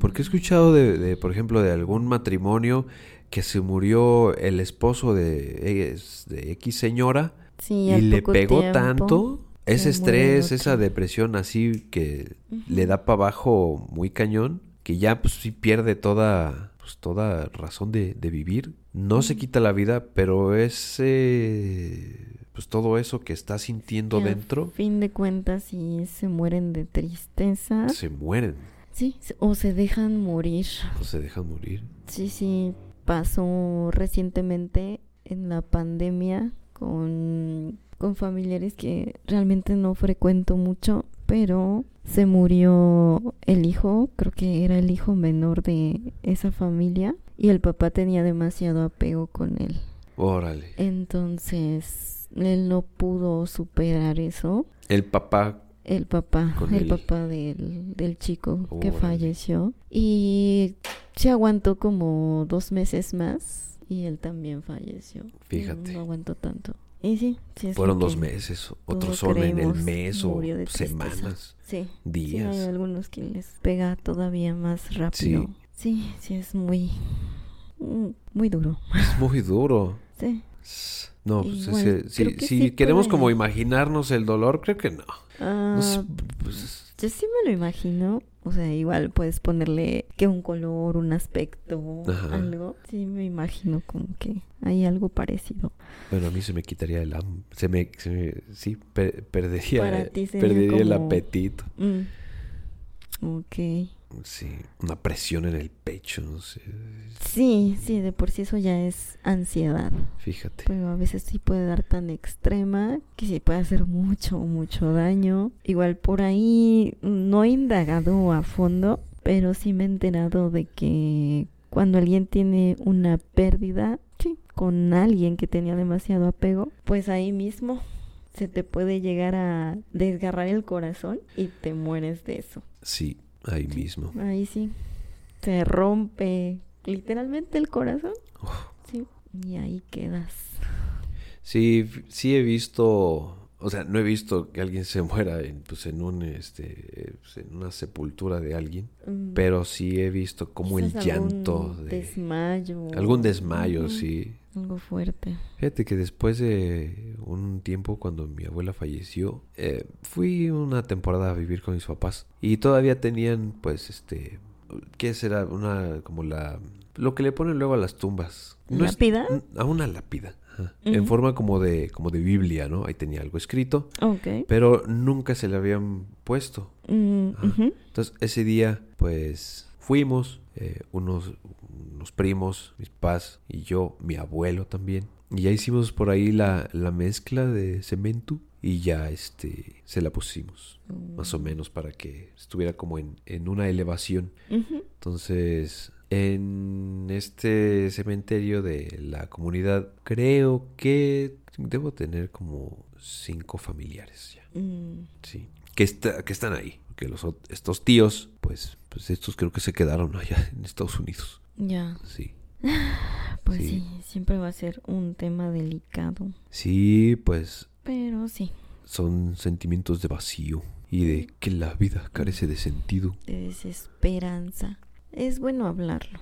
Porque he escuchado de, por ejemplo, de algún matrimonio que se murió el esposo de, de X señora y le pegó tanto ese estrés, esa depresión así que le da para abajo muy cañón, que ya pues sí pierde toda pues, toda razón de, vivir. No se quita la vida, pero ese pues todo eso que está sintiendo dentro. fin de cuentas, si se mueren de tristeza. Se mueren. Sí, o se dejan morir. O se dejan morir. Sí, sí, pasó recientemente en la pandemia con, con familiares que realmente no frecuento mucho, pero se murió el hijo, creo que era el hijo menor de esa familia, y el papá tenía demasiado apego con él. Órale. Entonces, él no pudo superar eso. El papá. El papá, el papá del, del chico que falleció. Y se aguantó como dos meses más y él también falleció. Fíjate. No aguantó tanto. Y sí, Fueron dos meses, otros son en el mes o semanas, sí, días. hay algunos que les pega todavía más rápido. Sí, sí, es muy, muy duro. Es muy duro. sí. No, pues si, queremos como imaginarnos el dolor, creo que no. Ah, pues, yo sí me lo imagino. O sea, igual puedes ponerle que un color, un aspecto, algo. Sí, me imagino como que hay algo parecido. Bueno, a mí se me quitaría el hambre. Se me, sí, perdería, perdería el apetito. Mm. Ok. Sí, una presión en el pecho, no sé. Sí, sí, de por sí eso ya es ansiedad. Fíjate. Pero a veces sí puede dar tan extrema que sí puede hacer mucho, mucho daño. Igual por ahí no he indagado a fondo, pero sí me he enterado de que cuando alguien tiene una pérdida, sí, con alguien que tenía demasiado apego, pues ahí mismo se te puede llegar a desgarrar el corazón y te mueres de eso. Sí, Ahí mismo. Ahí sí. Se rompe literalmente el corazón. Sí. Y ahí quedas. Sí, sí he visto, o sea, no he visto que alguien se muera en, pues, en un, este, pues, en una sepultura de alguien, mm. pero sí he visto como el llanto de desmayo. Algún desmayo, sí. Algo fuerte. Fíjate que después de un tiempo cuando mi abuela falleció, eh, fui una temporada a vivir con mis papás y todavía tenían pues este, ¿qué será? Una como la... Lo que le ponen luego a las tumbas. ¿Lápida? a una lápida. En forma como de, como de Biblia, ¿no? Ahí tenía algo escrito. Ok. Pero nunca se le habían puesto. Mm, Entonces, ese día, pues, fuimos, eh, unos, unos primos, mis papás y yo, mi abuelo también. Y ya hicimos por ahí la, la mezcla de cemento y ya este se la pusimos más o mm. menos para que estuviera como en, en una elevación. Entonces, en este cementerio de la comunidad creo que debo tener como cinco familiares ya. Mm. Sí que, está, que están ahí. Que los, estos tíos, pues, pues estos creo que se quedaron allá en Estados Unidos. Ya. Sí. Pues sí. siempre va a ser un tema delicado. Sí, pues. Pero sí. Son sentimientos de vacío y de que la vida carece de sentido. De desesperanza. Es bueno hablarlo.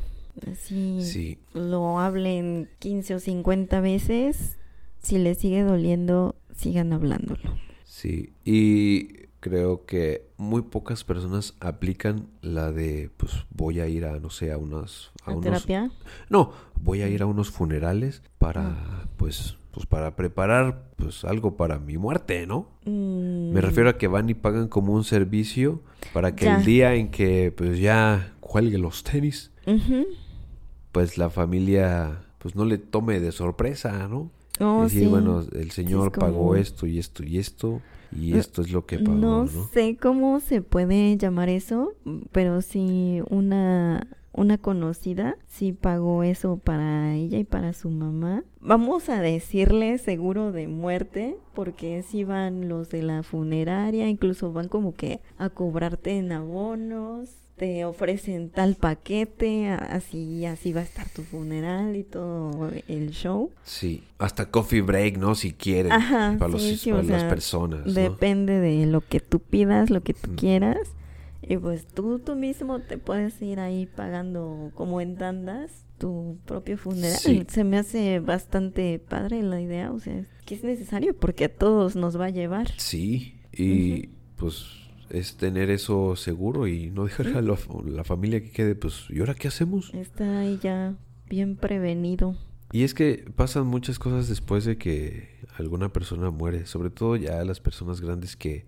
Así sí. lo hablen 15 o 50 veces. Si les sigue doliendo, sigan hablándolo. Sí, y creo que muy pocas personas aplican la de, pues voy a ir a, no sé, a unas... A, terapia? No, voy a ir a unos funerales para, ah. pues, pues para preparar, pues algo para mi muerte, ¿no? Mm. Me refiero a que van y pagan como un servicio para que el día en que, pues ya cuelgue los tenis, pues la familia, pues no le tome de sorpresa, ¿no? Oh, sí. bueno, el señor pagó esto y esto y esto y esto es lo que pagó, no, sé cómo se puede llamar eso, pero sí una una conocida sí pagó eso para ella y para su mamá. Vamos a decirle seguro de muerte, porque si van los de la funeraria, incluso van como que a cobrarte en abonos te ofrecen tal paquete, así así va a estar tu funeral y todo el show. Sí, hasta coffee break, ¿no? Si quieren, para, las personas. Depende de lo que tú pidas, lo que tú quieras. Y pues tú, tú mismo te puedes ir ahí pagando como en tandas tu propio funeral. Se me hace bastante padre la idea, o sea, que es necesario porque a todos nos va a llevar. Sí, y pues es tener eso seguro y no dejar a la, familia que quede, pues, ¿y ahora qué hacemos? Está ahí ya bien prevenido. Y es que pasan muchas cosas después de que alguna persona muere, sobre todo ya las personas grandes que,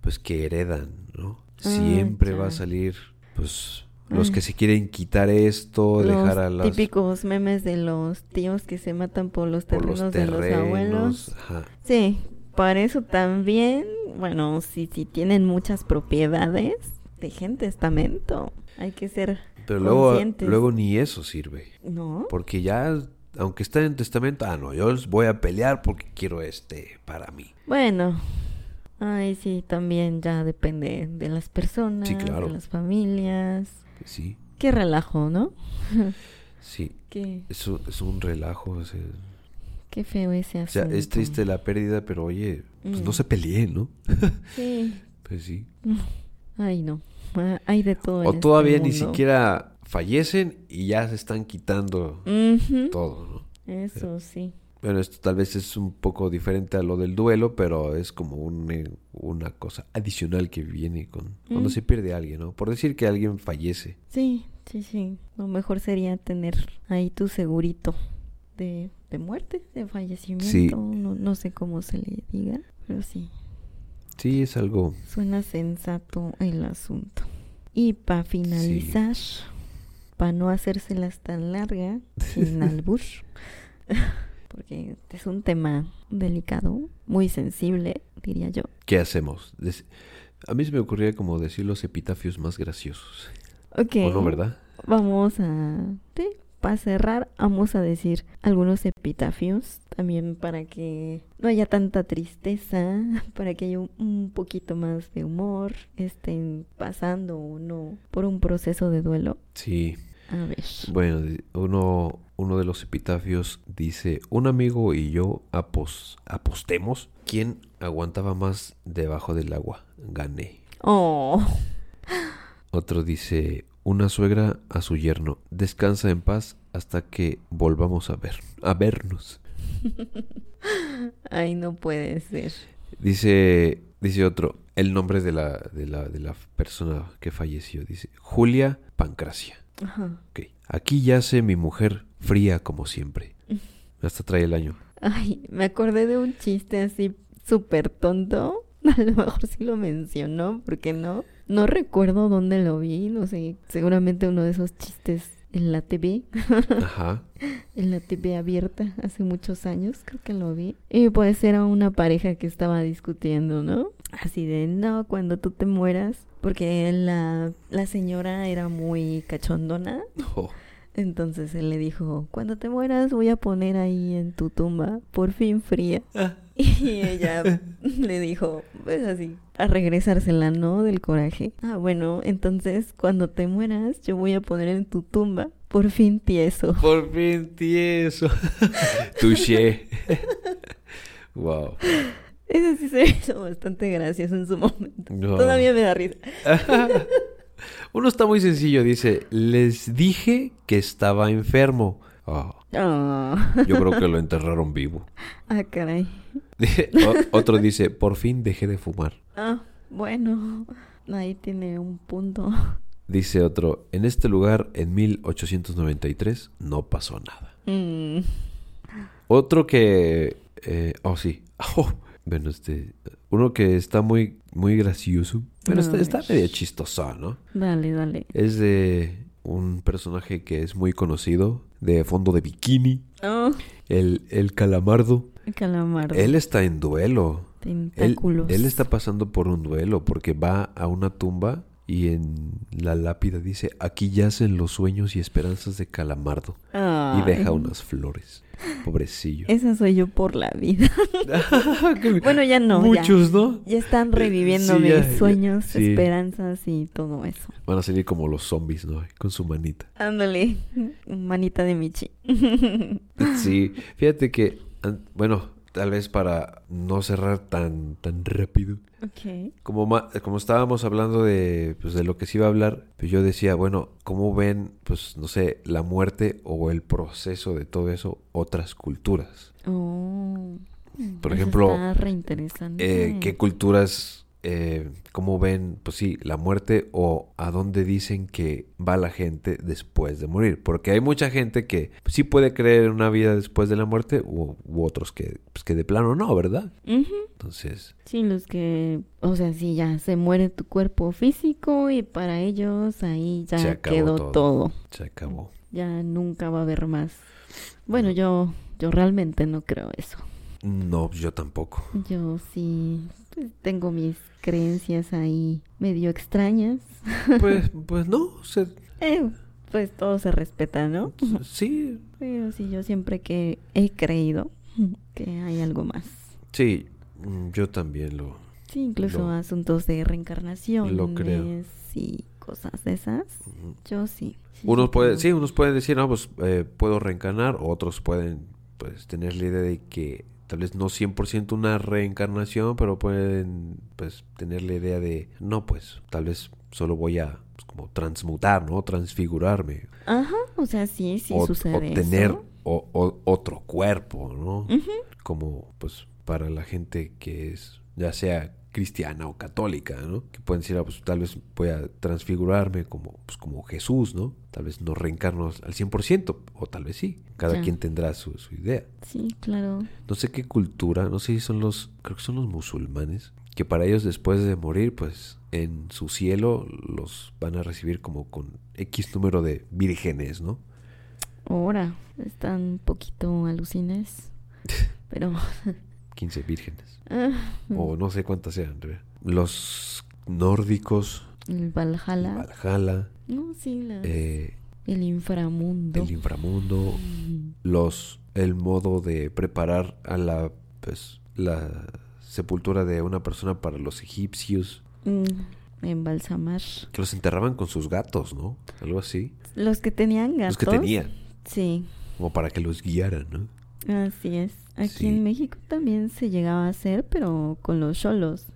pues, que heredan, ¿no? Ah, Siempre va a salir, pues, los que se quieren quitar esto, dejar a los típicos memes de los tíos que se matan por los terrenos, de los abuelos. Sí, para eso también, bueno, si, si tienen muchas propiedades, dejen testamento. Hay que ser Pero luego, luego ni eso sirve. No. Porque ya, aunque está en testamento, ah, no, yo voy a pelear porque quiero este para mí. Bueno, ay, sí, también ya depende de las personas, de las familias. Sí. Qué relajo, ¿no? sí. ¿Qué? Eso es un relajo. O Qué feo ese asunto. O sea, es triste la pérdida, pero oye, pues no mm. se peleen, ¿no? sí. Pues sí. Ay, no. Ah, hay de todo. O este todavía ni siquiera fallecen y ya se están quitando todo, ¿no? Eso sí. Bueno, esto tal vez es un poco diferente a lo del duelo, pero es como un, una cosa adicional que viene con cuando mm. se pierde alguien, ¿no? Por decir que alguien fallece. Sí, sí, sí. Lo mejor sería tener ahí tu segurito de, de muerte, de fallecimiento, no, no sé cómo se le diga, pero sí. Sí, es algo... Suena sensato el asunto. Y para finalizar, para no hacérselas tan larga, sin albur, porque es un tema delicado, muy sensible, diría yo. ¿Qué hacemos? A mí se me ocurría como decir los epitafios más graciosos. Ok. ¿O no, verdad? Vamos a para cerrar, vamos a decir algunos epitafios también para que no haya tanta tristeza, para que haya un, poquito más de humor, estén pasando o no por un proceso de duelo. Sí. A ver. Bueno, uno, uno de los epitafios dice, un amigo y yo apostemos quién aguantaba más debajo del agua. Gané. Oh. Otro dice, una suegra a su yerno. Descansa en paz hasta que volvamos a ver, a vernos. Ay, no puede ser. Dice, dice otro, el nombre de la, de la, de la persona que falleció. Dice, Julia Pancracia. Ajá. Okay. Aquí yace mi mujer fría como siempre. Hasta trae el año. Ay, me acordé de un chiste así súper tonto. A lo mejor sí lo mencionó, ¿por qué no? No recuerdo dónde lo vi, no sé, seguramente uno de esos chistes en la TV. Ajá. en la TV abierta hace muchos años, creo que lo vi. Y pues era una pareja que estaba discutiendo, ¿no? Así de, no, cuando tú te mueras, porque la, la señora era muy cachondona. Oh. Entonces él le dijo, cuando te mueras voy a poner ahí en tu tumba, por fin fría. Ah. Y ella le dijo, pues así, a regresársela, ¿no? Del coraje. Ah, bueno, entonces cuando te mueras yo voy a poner en tu tumba, por fin tieso. Por fin tieso. Touché. wow. Eso sí se hizo bastante gracioso en su momento. Todavía me da risa. Uno está muy sencillo, dice, les dije que estaba enfermo. Ah. Ah. Yo creo que lo enterraron vivo. Ah, caray. otro dice, por fin dejé de fumar. Ah, bueno, ahí tiene un punto. Dice otro, en este lugar en 1893 no pasó nada. Mm. Otro que... Eh, oh, sí. Oh, bueno, este... Uno que está muy, muy gracioso. Pero está, está medio chistoso, ¿no? Dale, dale. Es de un personaje que es muy conocido, de fondo de bikini. Oh. El, el calamardo. El calamardo. Él está en duelo. Tentáculos. Él, él está pasando por un duelo porque va a una tumba y en la lápida dice, aquí yacen los sueños y esperanzas de Calamardo. Y deja unas flores. Pobrecillo. Esa soy yo por la vida. bueno, ya no. Muchos, ¿no? Ya están reviviendo mis sueños, esperanzas y todo eso. Van a salir como los zombies, ¿no? Con su manita. Ándale, manita de Michi. sí, fíjate que, bueno, tal vez para no cerrar tan, tan rápido. Como, como estábamos hablando de, pues, de lo que se iba a hablar, pues yo decía, bueno, ¿cómo ven, pues, no sé, la muerte o el proceso de todo eso otras culturas? Oh, Por ejemplo, eh, ¿qué culturas eh, cómo ven, pues sí, la muerte o a dónde dicen que va la gente después de morir. Porque hay mucha gente que sí puede creer en una vida después de la muerte u, otros que, pues que de plano no, ¿verdad? Entonces... Sí, los que, o sea, sí, ya se muere tu cuerpo físico y para ellos ahí ya quedó todo. Se acabó. Ya nunca va a haber más. Bueno, yo, yo realmente no creo eso. No, yo tampoco. Yo sí pues, tengo mis creencias ahí medio extrañas. Pues, pues no. Eh, pues todo se respeta, ¿no? Sí. Pero sí, yo siempre que he creído que hay algo más. Sí, mm, yo también lo. Sí, incluso asuntos de reencarnación. Lo creo. Y cosas de esas. Yo sí. unos pueden, sí, unos pueden decir, no, pues eh, puedo reencarnar, otros pueden pues tener la idea de que tal vez no 100% una reencarnación, pero pueden pues tener la idea de, no, pues tal vez solo voy a pues, como transmutar, ¿no? Transfigurarme. Ajá, o sea, sí, sí sucede. O tener otro cuerpo, ¿no? Como pues para la gente que es, ya sea cristiana o católica, ¿no? Que pueden decir, ah, pues tal vez voy a transfigurarme como, pues, como Jesús, ¿no? Tal vez no reencarno al 100%, o tal vez sí. Cada quien tendrá su, idea. Sí, claro. No sé qué cultura, no sé si son los, creo que son los musulmanes, que para ellos después de morir, pues en su cielo los van a recibir como con X número de vírgenes, ¿no? Ahora, están poquito alucines, pero... 15 vírgenes. O no sé cuántas sean. Los nórdicos. El Valhalla. Valhalla. No, sí, eh, el inframundo. El inframundo. Mm. Los. El modo de preparar a la. Pues. La sepultura de una persona para los egipcios. Mm, embalsamar. Que los enterraban con sus gatos, ¿no? Algo así. Los que tenían gatos. Los que tenían. Sí. Como para que los guiaran, ¿no? Así es. Aquí en México también se llegaba a hacer, pero con los cholos.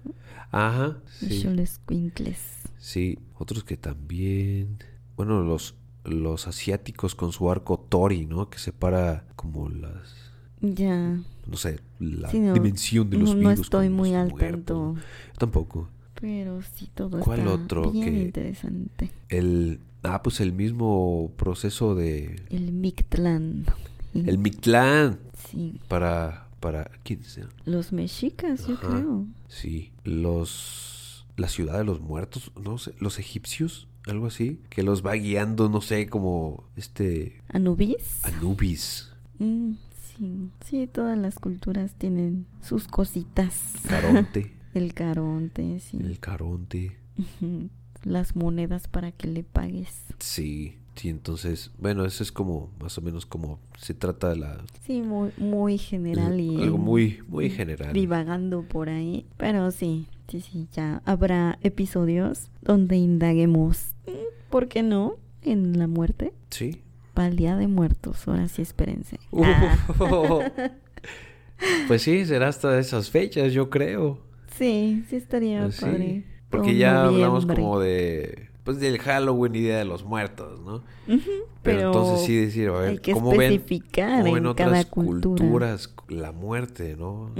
Ajá. Los choles quincles. Sí, otros que también. Bueno, los, los asiáticos con su arco tori, ¿no? Que separa como las. Ya. No sé, la dimensión de los no, No estoy muy al tanto. Tampoco. Pero sí, todo ¿Cuál otro bien interesante. El. Ah, pues el mismo proceso de. El Mictlán. El Mictlán. Sí. Para, para, ¿quiénes eran? Los mexicas, yo creo. Sí. Los, la ciudad de los muertos, no sé, los egipcios, algo así, que los va guiando, no sé, como este... Anubis. Anubis. Mm, sí, sí, todas las culturas tienen sus cositas. Caronte. El caronte, sí. El caronte. Las monedas para que le pagues. Sí. Sí, entonces, bueno, eso es como más o menos como se trata de la... Sí, muy, muy general y... Algo muy, muy general. Divagando por ahí, pero sí, sí, sí, ya habrá episodios donde indaguemos, mm, ¿por qué no? En la muerte. Sí. Para el Día de Muertos, ahora sí espérense. Uh. Ah. pues sí, será hasta esas fechas, yo creo. Sí, sí estaría Pues sí, padre. Porque Por ya hablamos como de... Pues del Halloween y Día de los Muertos, ¿no? Pero, entonces sí decir, a ver, hay que ¿cómo ven, cómo ven en otras cada cultura. culturas la muerte, ¿no?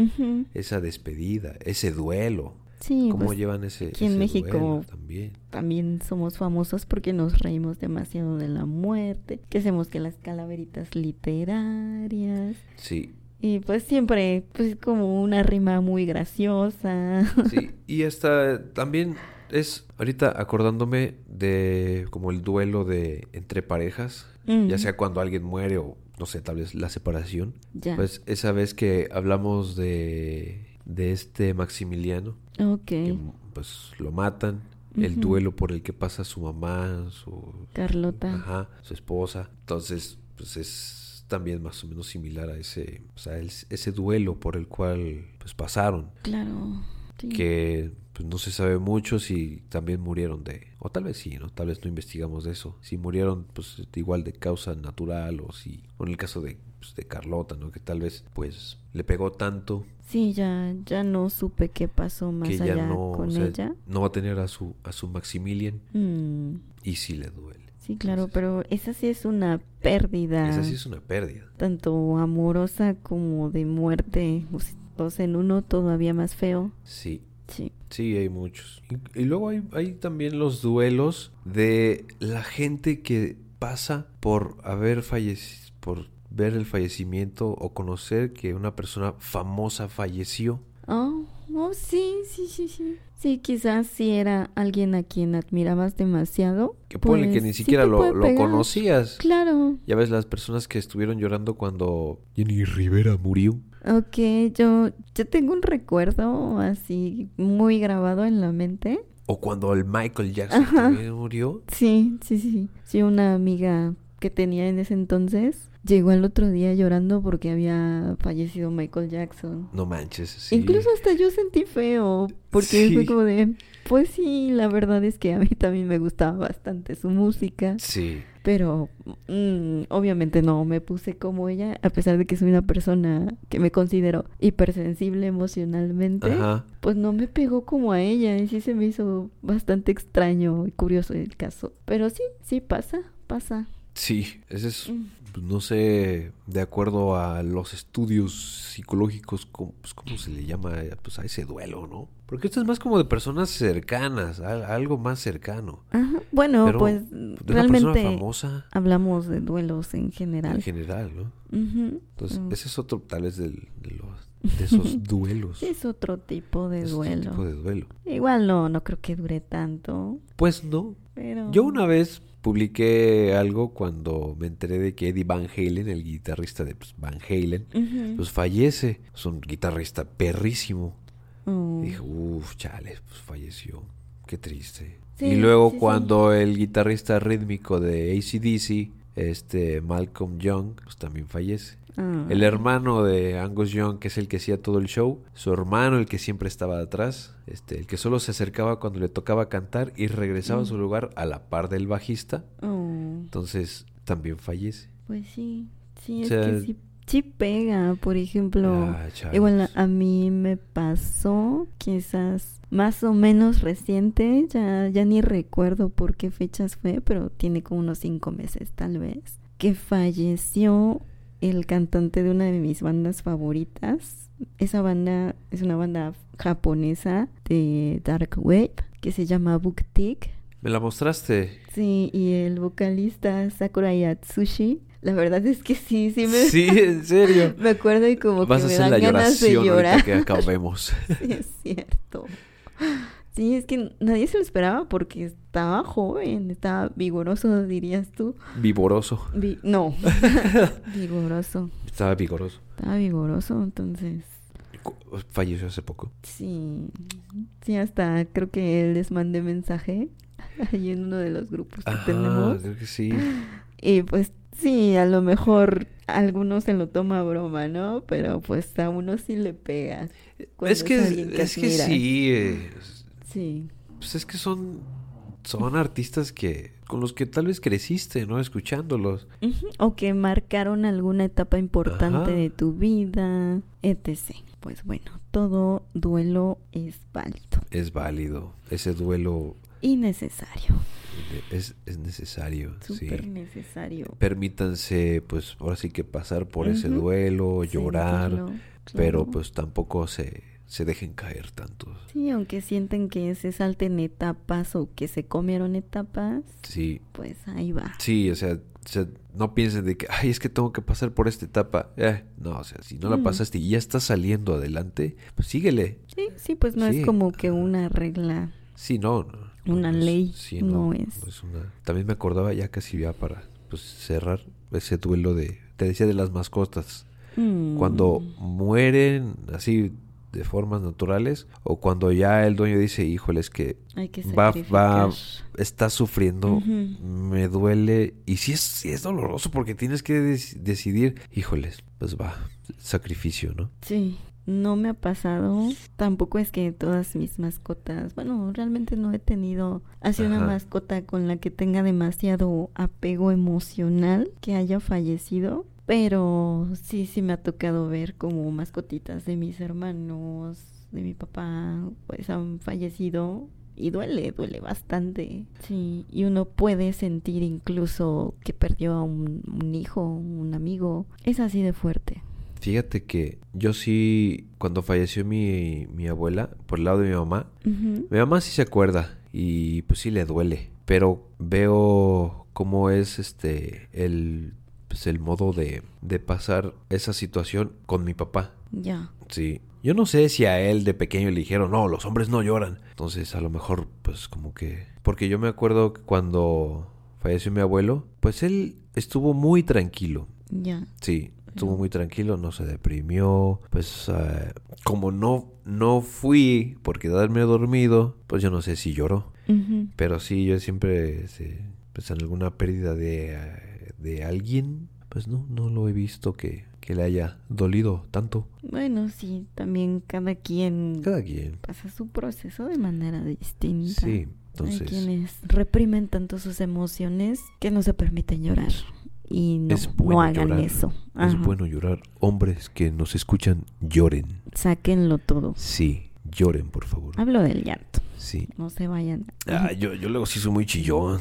Esa despedida, ese duelo. Sí, ¿Cómo pues, llevan ese, aquí en ese México también? también somos famosos porque nos reímos demasiado de la muerte, que hacemos que las calaveritas literarias Sí, y pues siempre pues como una rima muy graciosa. sí. Y hasta también es, ahorita acordándome de como el duelo de entre parejas, Mm, ya sea cuando alguien muere o no sé, tal vez la separación. ya. Pues esa vez que hablamos de, de este Maximiliano, ok. que pues lo matan, el duelo por el que pasa su mamá, su, Carlota. ajá, su esposa. Entonces, pues es también más o menos similar a ese, o sea, el- ese duelo por el cual pues pasaron, Claro. sí. que pues no se sabe mucho si también murieron de, o tal vez sí, ¿no? Tal vez no investigamos de eso, si murieron pues igual de causa natural o si, o en el caso de, pues, de Carlota, ¿no? Que tal vez pues le pegó tanto Sí, ya ya no supe qué pasó más que allá ya no, con o sea, ella. no va a tener a su, a su Maximilian Mm, y sí le duele. sí, claro, Entonces, pero esa sí es una pérdida. Esa sí es una pérdida. tanto amorosa como de muerte. O sea, en uno todavía más feo. Sí, Sí. sí, hay muchos. Y, y luego hay, hay también los duelos de la gente que pasa por haber fallecido, por ver el fallecimiento o conocer que una persona famosa falleció. Oh, oh, sí, sí, sí, sí. Sí, quizás si era alguien a quien admirabas demasiado. Que ponle que pues, ni sí siquiera lo, lo conocías. Claro. Ya ves las personas que estuvieron llorando cuando Jenny Rivera murió. Ok, yo, yo tengo un recuerdo así muy grabado en la mente. O cuando el Michael Jackson también murió. Sí, sí, sí. Sí, una amiga que tenía en ese entonces llegó al otro día llorando porque había fallecido Michael Jackson. No manches. Sí. Incluso hasta yo sentí feo, porque Sí. fue como de, pues sí, la verdad es que a mí también me gustaba bastante su música, Sí. Pero mm, obviamente no me puse como ella, a pesar de que soy una persona que me considero hipersensible emocionalmente, Ajá. pues no me pegó como a ella y sí se me hizo bastante extraño y curioso el caso, pero sí, sí pasa, pasa. Sí. Ese es, Mm. Pues, no sé, de acuerdo a los estudios psicológicos, ¿cómo, pues, ¿cómo se le llama pues, a ese duelo, no? Porque esto es más como de personas cercanas, al- algo más cercano. Ajá. Bueno, Pero pues De una realmente persona famosa hablamos de duelos en general. en general, ¿no? Entonces, Mm. ese es otro, tal vez, del- de, los, de esos duelos. Es otro tipo de Es otro duelo. tipo de duelo. Igual no, no creo que dure tanto, Pues no. pero... Yo una vez publiqué algo cuando me enteré de que Eddie Van Halen, el guitarrista de pues, Van Halen, pues fallece. Es un guitarrista perrísimo. Oh. Y dije, uff, chale, pues falleció. Qué triste. Sí, y luego sí, sí. cuando el guitarrista rítmico de ACDC, este Malcolm Young, pues también fallece. Ah. El hermano de Angus Young, que es el que hacía todo el show, su hermano, el que siempre estaba atrás, este, el que solo se acercaba cuando le tocaba cantar y regresaba a su Mm. lugar a la par del bajista, Oh, entonces también fallece. Pues sí, sí, O es sea, que sí, sí pega, por ejemplo... Ah. Igual a, a mí me pasó quizás más o menos reciente, ya, ya ni recuerdo por qué fechas fue, pero tiene como unos cinco meses tal vez, que falleció el cantante de una de mis bandas favoritas. Esa banda es una banda japonesa de Dark Wave que se llama Booktick. Me la mostraste. Sí, y el vocalista Sakura Yatsushi. La verdad es que sí, sí me, Sí, en serio. me acuerdo y como Vas a que me dan la ganas de llorar. que acabemos. Sí, es cierto. Sí, es que nadie se lo esperaba porque estaba joven, estaba vigoroso, dirías tú. Vigoroso. Vi- no, vigoroso. Estaba vigoroso. Estaba vigoroso, entonces Falleció hace poco. sí. Sí, hasta creo que les mandé mensaje. ahí en uno de los grupos que Ah, tenemos. creo que sí. Y pues sí, a lo mejor algunos se lo toma a broma, ¿no? Pero pues a uno sí le pega. cuando Es que, es que sí. eh, Sí. pues es que son, son artistas que con los que tal vez creciste, ¿no? Escuchándolos. O que marcaron alguna etapa importante Ajá. de tu vida, etc. Pues bueno, todo duelo es válido Es válido. Ese duelo y necesario. es, es necesario. Súper sí. necesario. Permítanse, pues ahora sí que pasar por ese duelo, llorar, Sentirlo, pero pues tampoco se, se dejen caer tanto. Sí, aunque sienten que se salten etapas o que se comieron etapas, Sí, pues ahí va. sí, o sea, o sea, no piensen de que, ay, es que tengo que pasar por esta etapa. Eh, no, o sea, si no la Mm. pasaste y ya estás saliendo adelante, pues síguele. Sí, sí, pues no Sí. es como que una regla. Sí, no. no, no, Una ley, sí, no es. una... También me acordaba ya casi ya para pues, cerrar ese duelo de, te decía de las mascotas. Mm. Cuando mueren así de formas naturales o cuando ya el dueño dice, híjole, es que Hay que va, va, está sufriendo, me duele. Y sí es, sí es doloroso porque tienes que decidir, híjoles, pues va, sacrificio, ¿no? Sí, no me ha pasado. Tampoco es que todas mis mascotas, bueno, realmente no he tenido así una mascota con la que tenga demasiado apego emocional que haya fallecido. Pero sí, sí me ha tocado ver como mascotitas de mis hermanos, de mi papá, pues han fallecido y duele, duele bastante. Sí, y uno puede sentir incluso que perdió a un, un hijo, un amigo. Es así de fuerte. Fíjate que yo sí, cuando falleció mi, mi abuela, por el lado de mi mamá, mi mamá sí se acuerda y pues sí le duele, pero veo cómo es este el pues el modo de, de pasar esa situación con mi papá. Ya. Sí. Yo no sé si a él de pequeño le dijeron, no, los hombres no lloran. Entonces, a lo mejor, pues como que... Porque yo me acuerdo que cuando falleció mi abuelo, pues él estuvo muy tranquilo. Ya. Sí, estuvo muy tranquilo, no se deprimió. Pues eh, como no, no fui por quedarme dormido, pues yo no sé si lloró. Pero sí, yo siempre, sí, pues en alguna pérdida de, eh, de alguien, pues no, no lo he visto que, que le haya dolido tanto. Bueno, sí, también cada quien Cada quien. pasa su proceso de manera distinta. Sí, Hay entonces quienes reprimen tanto sus emociones que no se permiten llorar. Y no, Es no hagan llorar. eso. es bueno llorar. Hombres que nos escuchan, lloren. Sáquenlo todo. Sí, lloren, por favor. Hablo del llanto. Sí. No se vayan. Ah, yo, yo luego sí soy muy chillón.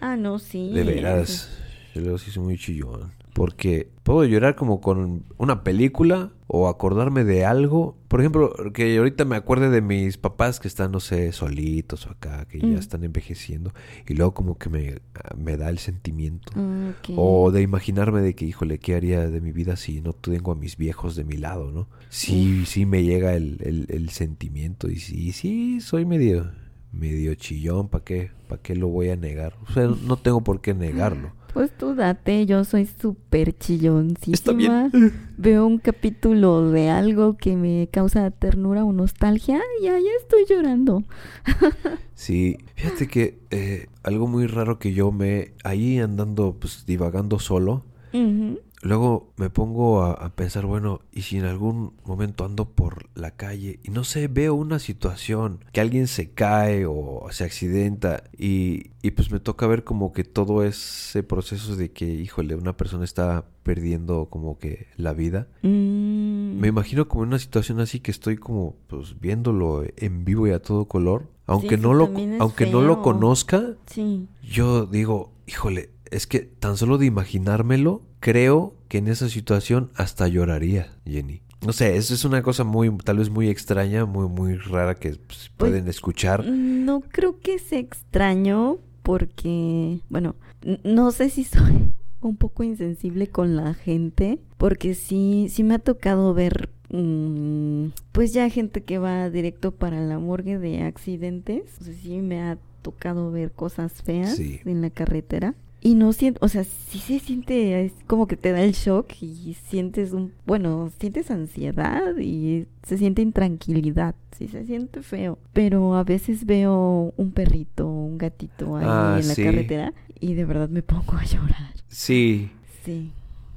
Ah, no, sí. De veras. Yo sí soy muy chillón. Porque puedo llorar como con una película o acordarme de algo. Por ejemplo, que ahorita me acuerde de mis papás que están, no sé, solitos o acá, que Mm. ya están envejeciendo. Y luego como que me, me da el sentimiento. Ok. O de imaginarme de que, híjole, ¿qué haría de mi vida si no tengo a mis viejos de mi lado, no? Sí, sí me llega el, el, el sentimiento y sí, sí, soy medio, medio chillón, ¿para qué? ¿Para qué lo voy a negar? O sea, no tengo por qué negarlo. Pues tú date, yo soy súper chilloncísima. Está bien. Veo un capítulo de algo que me causa ternura o nostalgia y ahí estoy llorando. Sí, fíjate que eh, algo muy raro que yo me, ahí andando, pues divagando solo, Ujú. Luego me pongo a, a pensar, bueno, y si en algún momento ando por la calle y no sé, veo una situación, que alguien se cae o se accidenta y, y pues me toca ver como que todo ese proceso de que, híjole, una persona está perdiendo como que la vida. Mm. Me imagino como en una situación así que estoy como pues viéndolo en vivo y a todo color. Aunque sí, no lo aunque no lo conozca, Sí. yo digo, híjole, es que tan solo de imaginármelo, creo que en esa situación hasta lloraría, Jenny. No sé, eso es una cosa muy, tal vez muy extraña, muy, muy rara que pues, pueden escuchar. No creo que sea extraño porque, bueno, no sé si soy un poco insensible con la gente, porque sí, sí me ha tocado ver, mm, pues ya gente que va directo para la morgue de accidentes, o sea, sí me ha tocado ver cosas feas Sí. en la carretera. Y no siento, o sea, sí se siente, es como que te da el shock y sientes un, bueno, sientes ansiedad y se siente intranquilidad, sí se siente feo. Pero a veces veo un perrito, un gatito ahí ah, en la carretera y de verdad me pongo a llorar. Sí. Sí.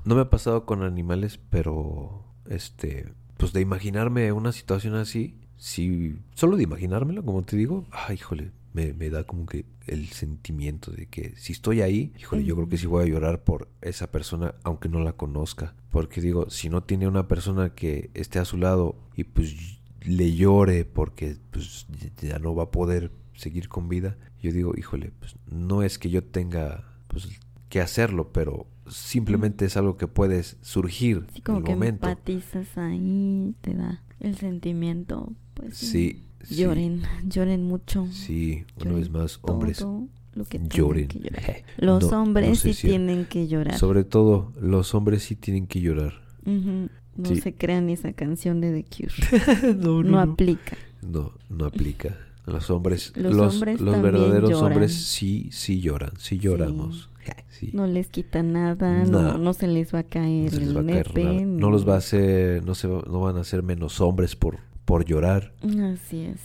No me ha pasado con animales, pero este, pues de imaginarme una situación así, sí, solo de imaginármelo, como te digo, ay, híjole, me, me, da como que el sentimiento de que si estoy ahí, híjole, yo creo que sí voy a llorar por esa persona, aunque no la conozca. Porque digo, si no tiene una persona que esté a su lado y pues le llore porque pues ya no va a poder seguir con vida, yo digo, híjole, pues no es que yo tenga pues que hacerlo, pero simplemente es algo que puedes surgir sí, como que empatizas ahí, te da el sentimiento, pues sí, lloren, lloren mucho. Sí, una vez más, hombres lo que lloren. Los hombres sí tienen que llorar. Sobre todo, los hombres sí tienen que llorar. No se crean esa canción de The Cure. no, aplica. No, no aplica. Los hombres, los, los, verdaderos hombres sí, sí lloran, sí lloramos. No les quita nada, no, no, se les va a caer el nepe. No los va a hacer, no se no van a ser menos hombres por, por llorar. Así es.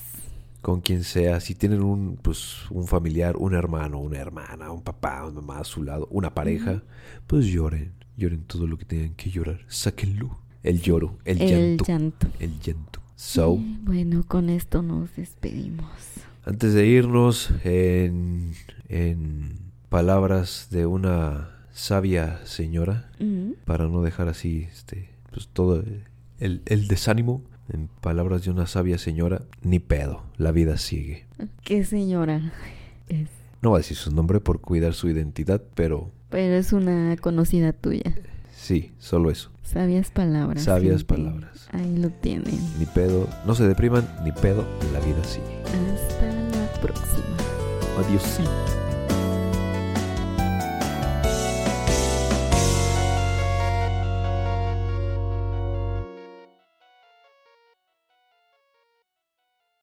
Con quien sea, si tienen un, pues, un familiar, un hermano, una hermana, un papá, una mamá a su lado, una pareja, pues lloren, lloren todo lo que tengan que llorar, sáquenlo. El lloro, el, llanto. El llanto. So, bueno, con esto nos despedimos. Antes de irnos, en, en palabras de una sabia señora, para no dejar así este, pues todo el, el desánimo, en palabras de una sabia señora, ni pedo, la vida sigue. ¿Qué señora es? No va a decir su nombre por cuidar su identidad, pero... Pero es una conocida tuya. Sí, solo eso. Sabias palabras. Sabias palabras. Ahí lo tienen. Ni pedo, no se depriman, ni pedo, la vida sigue. Hasta la próxima. Adiós.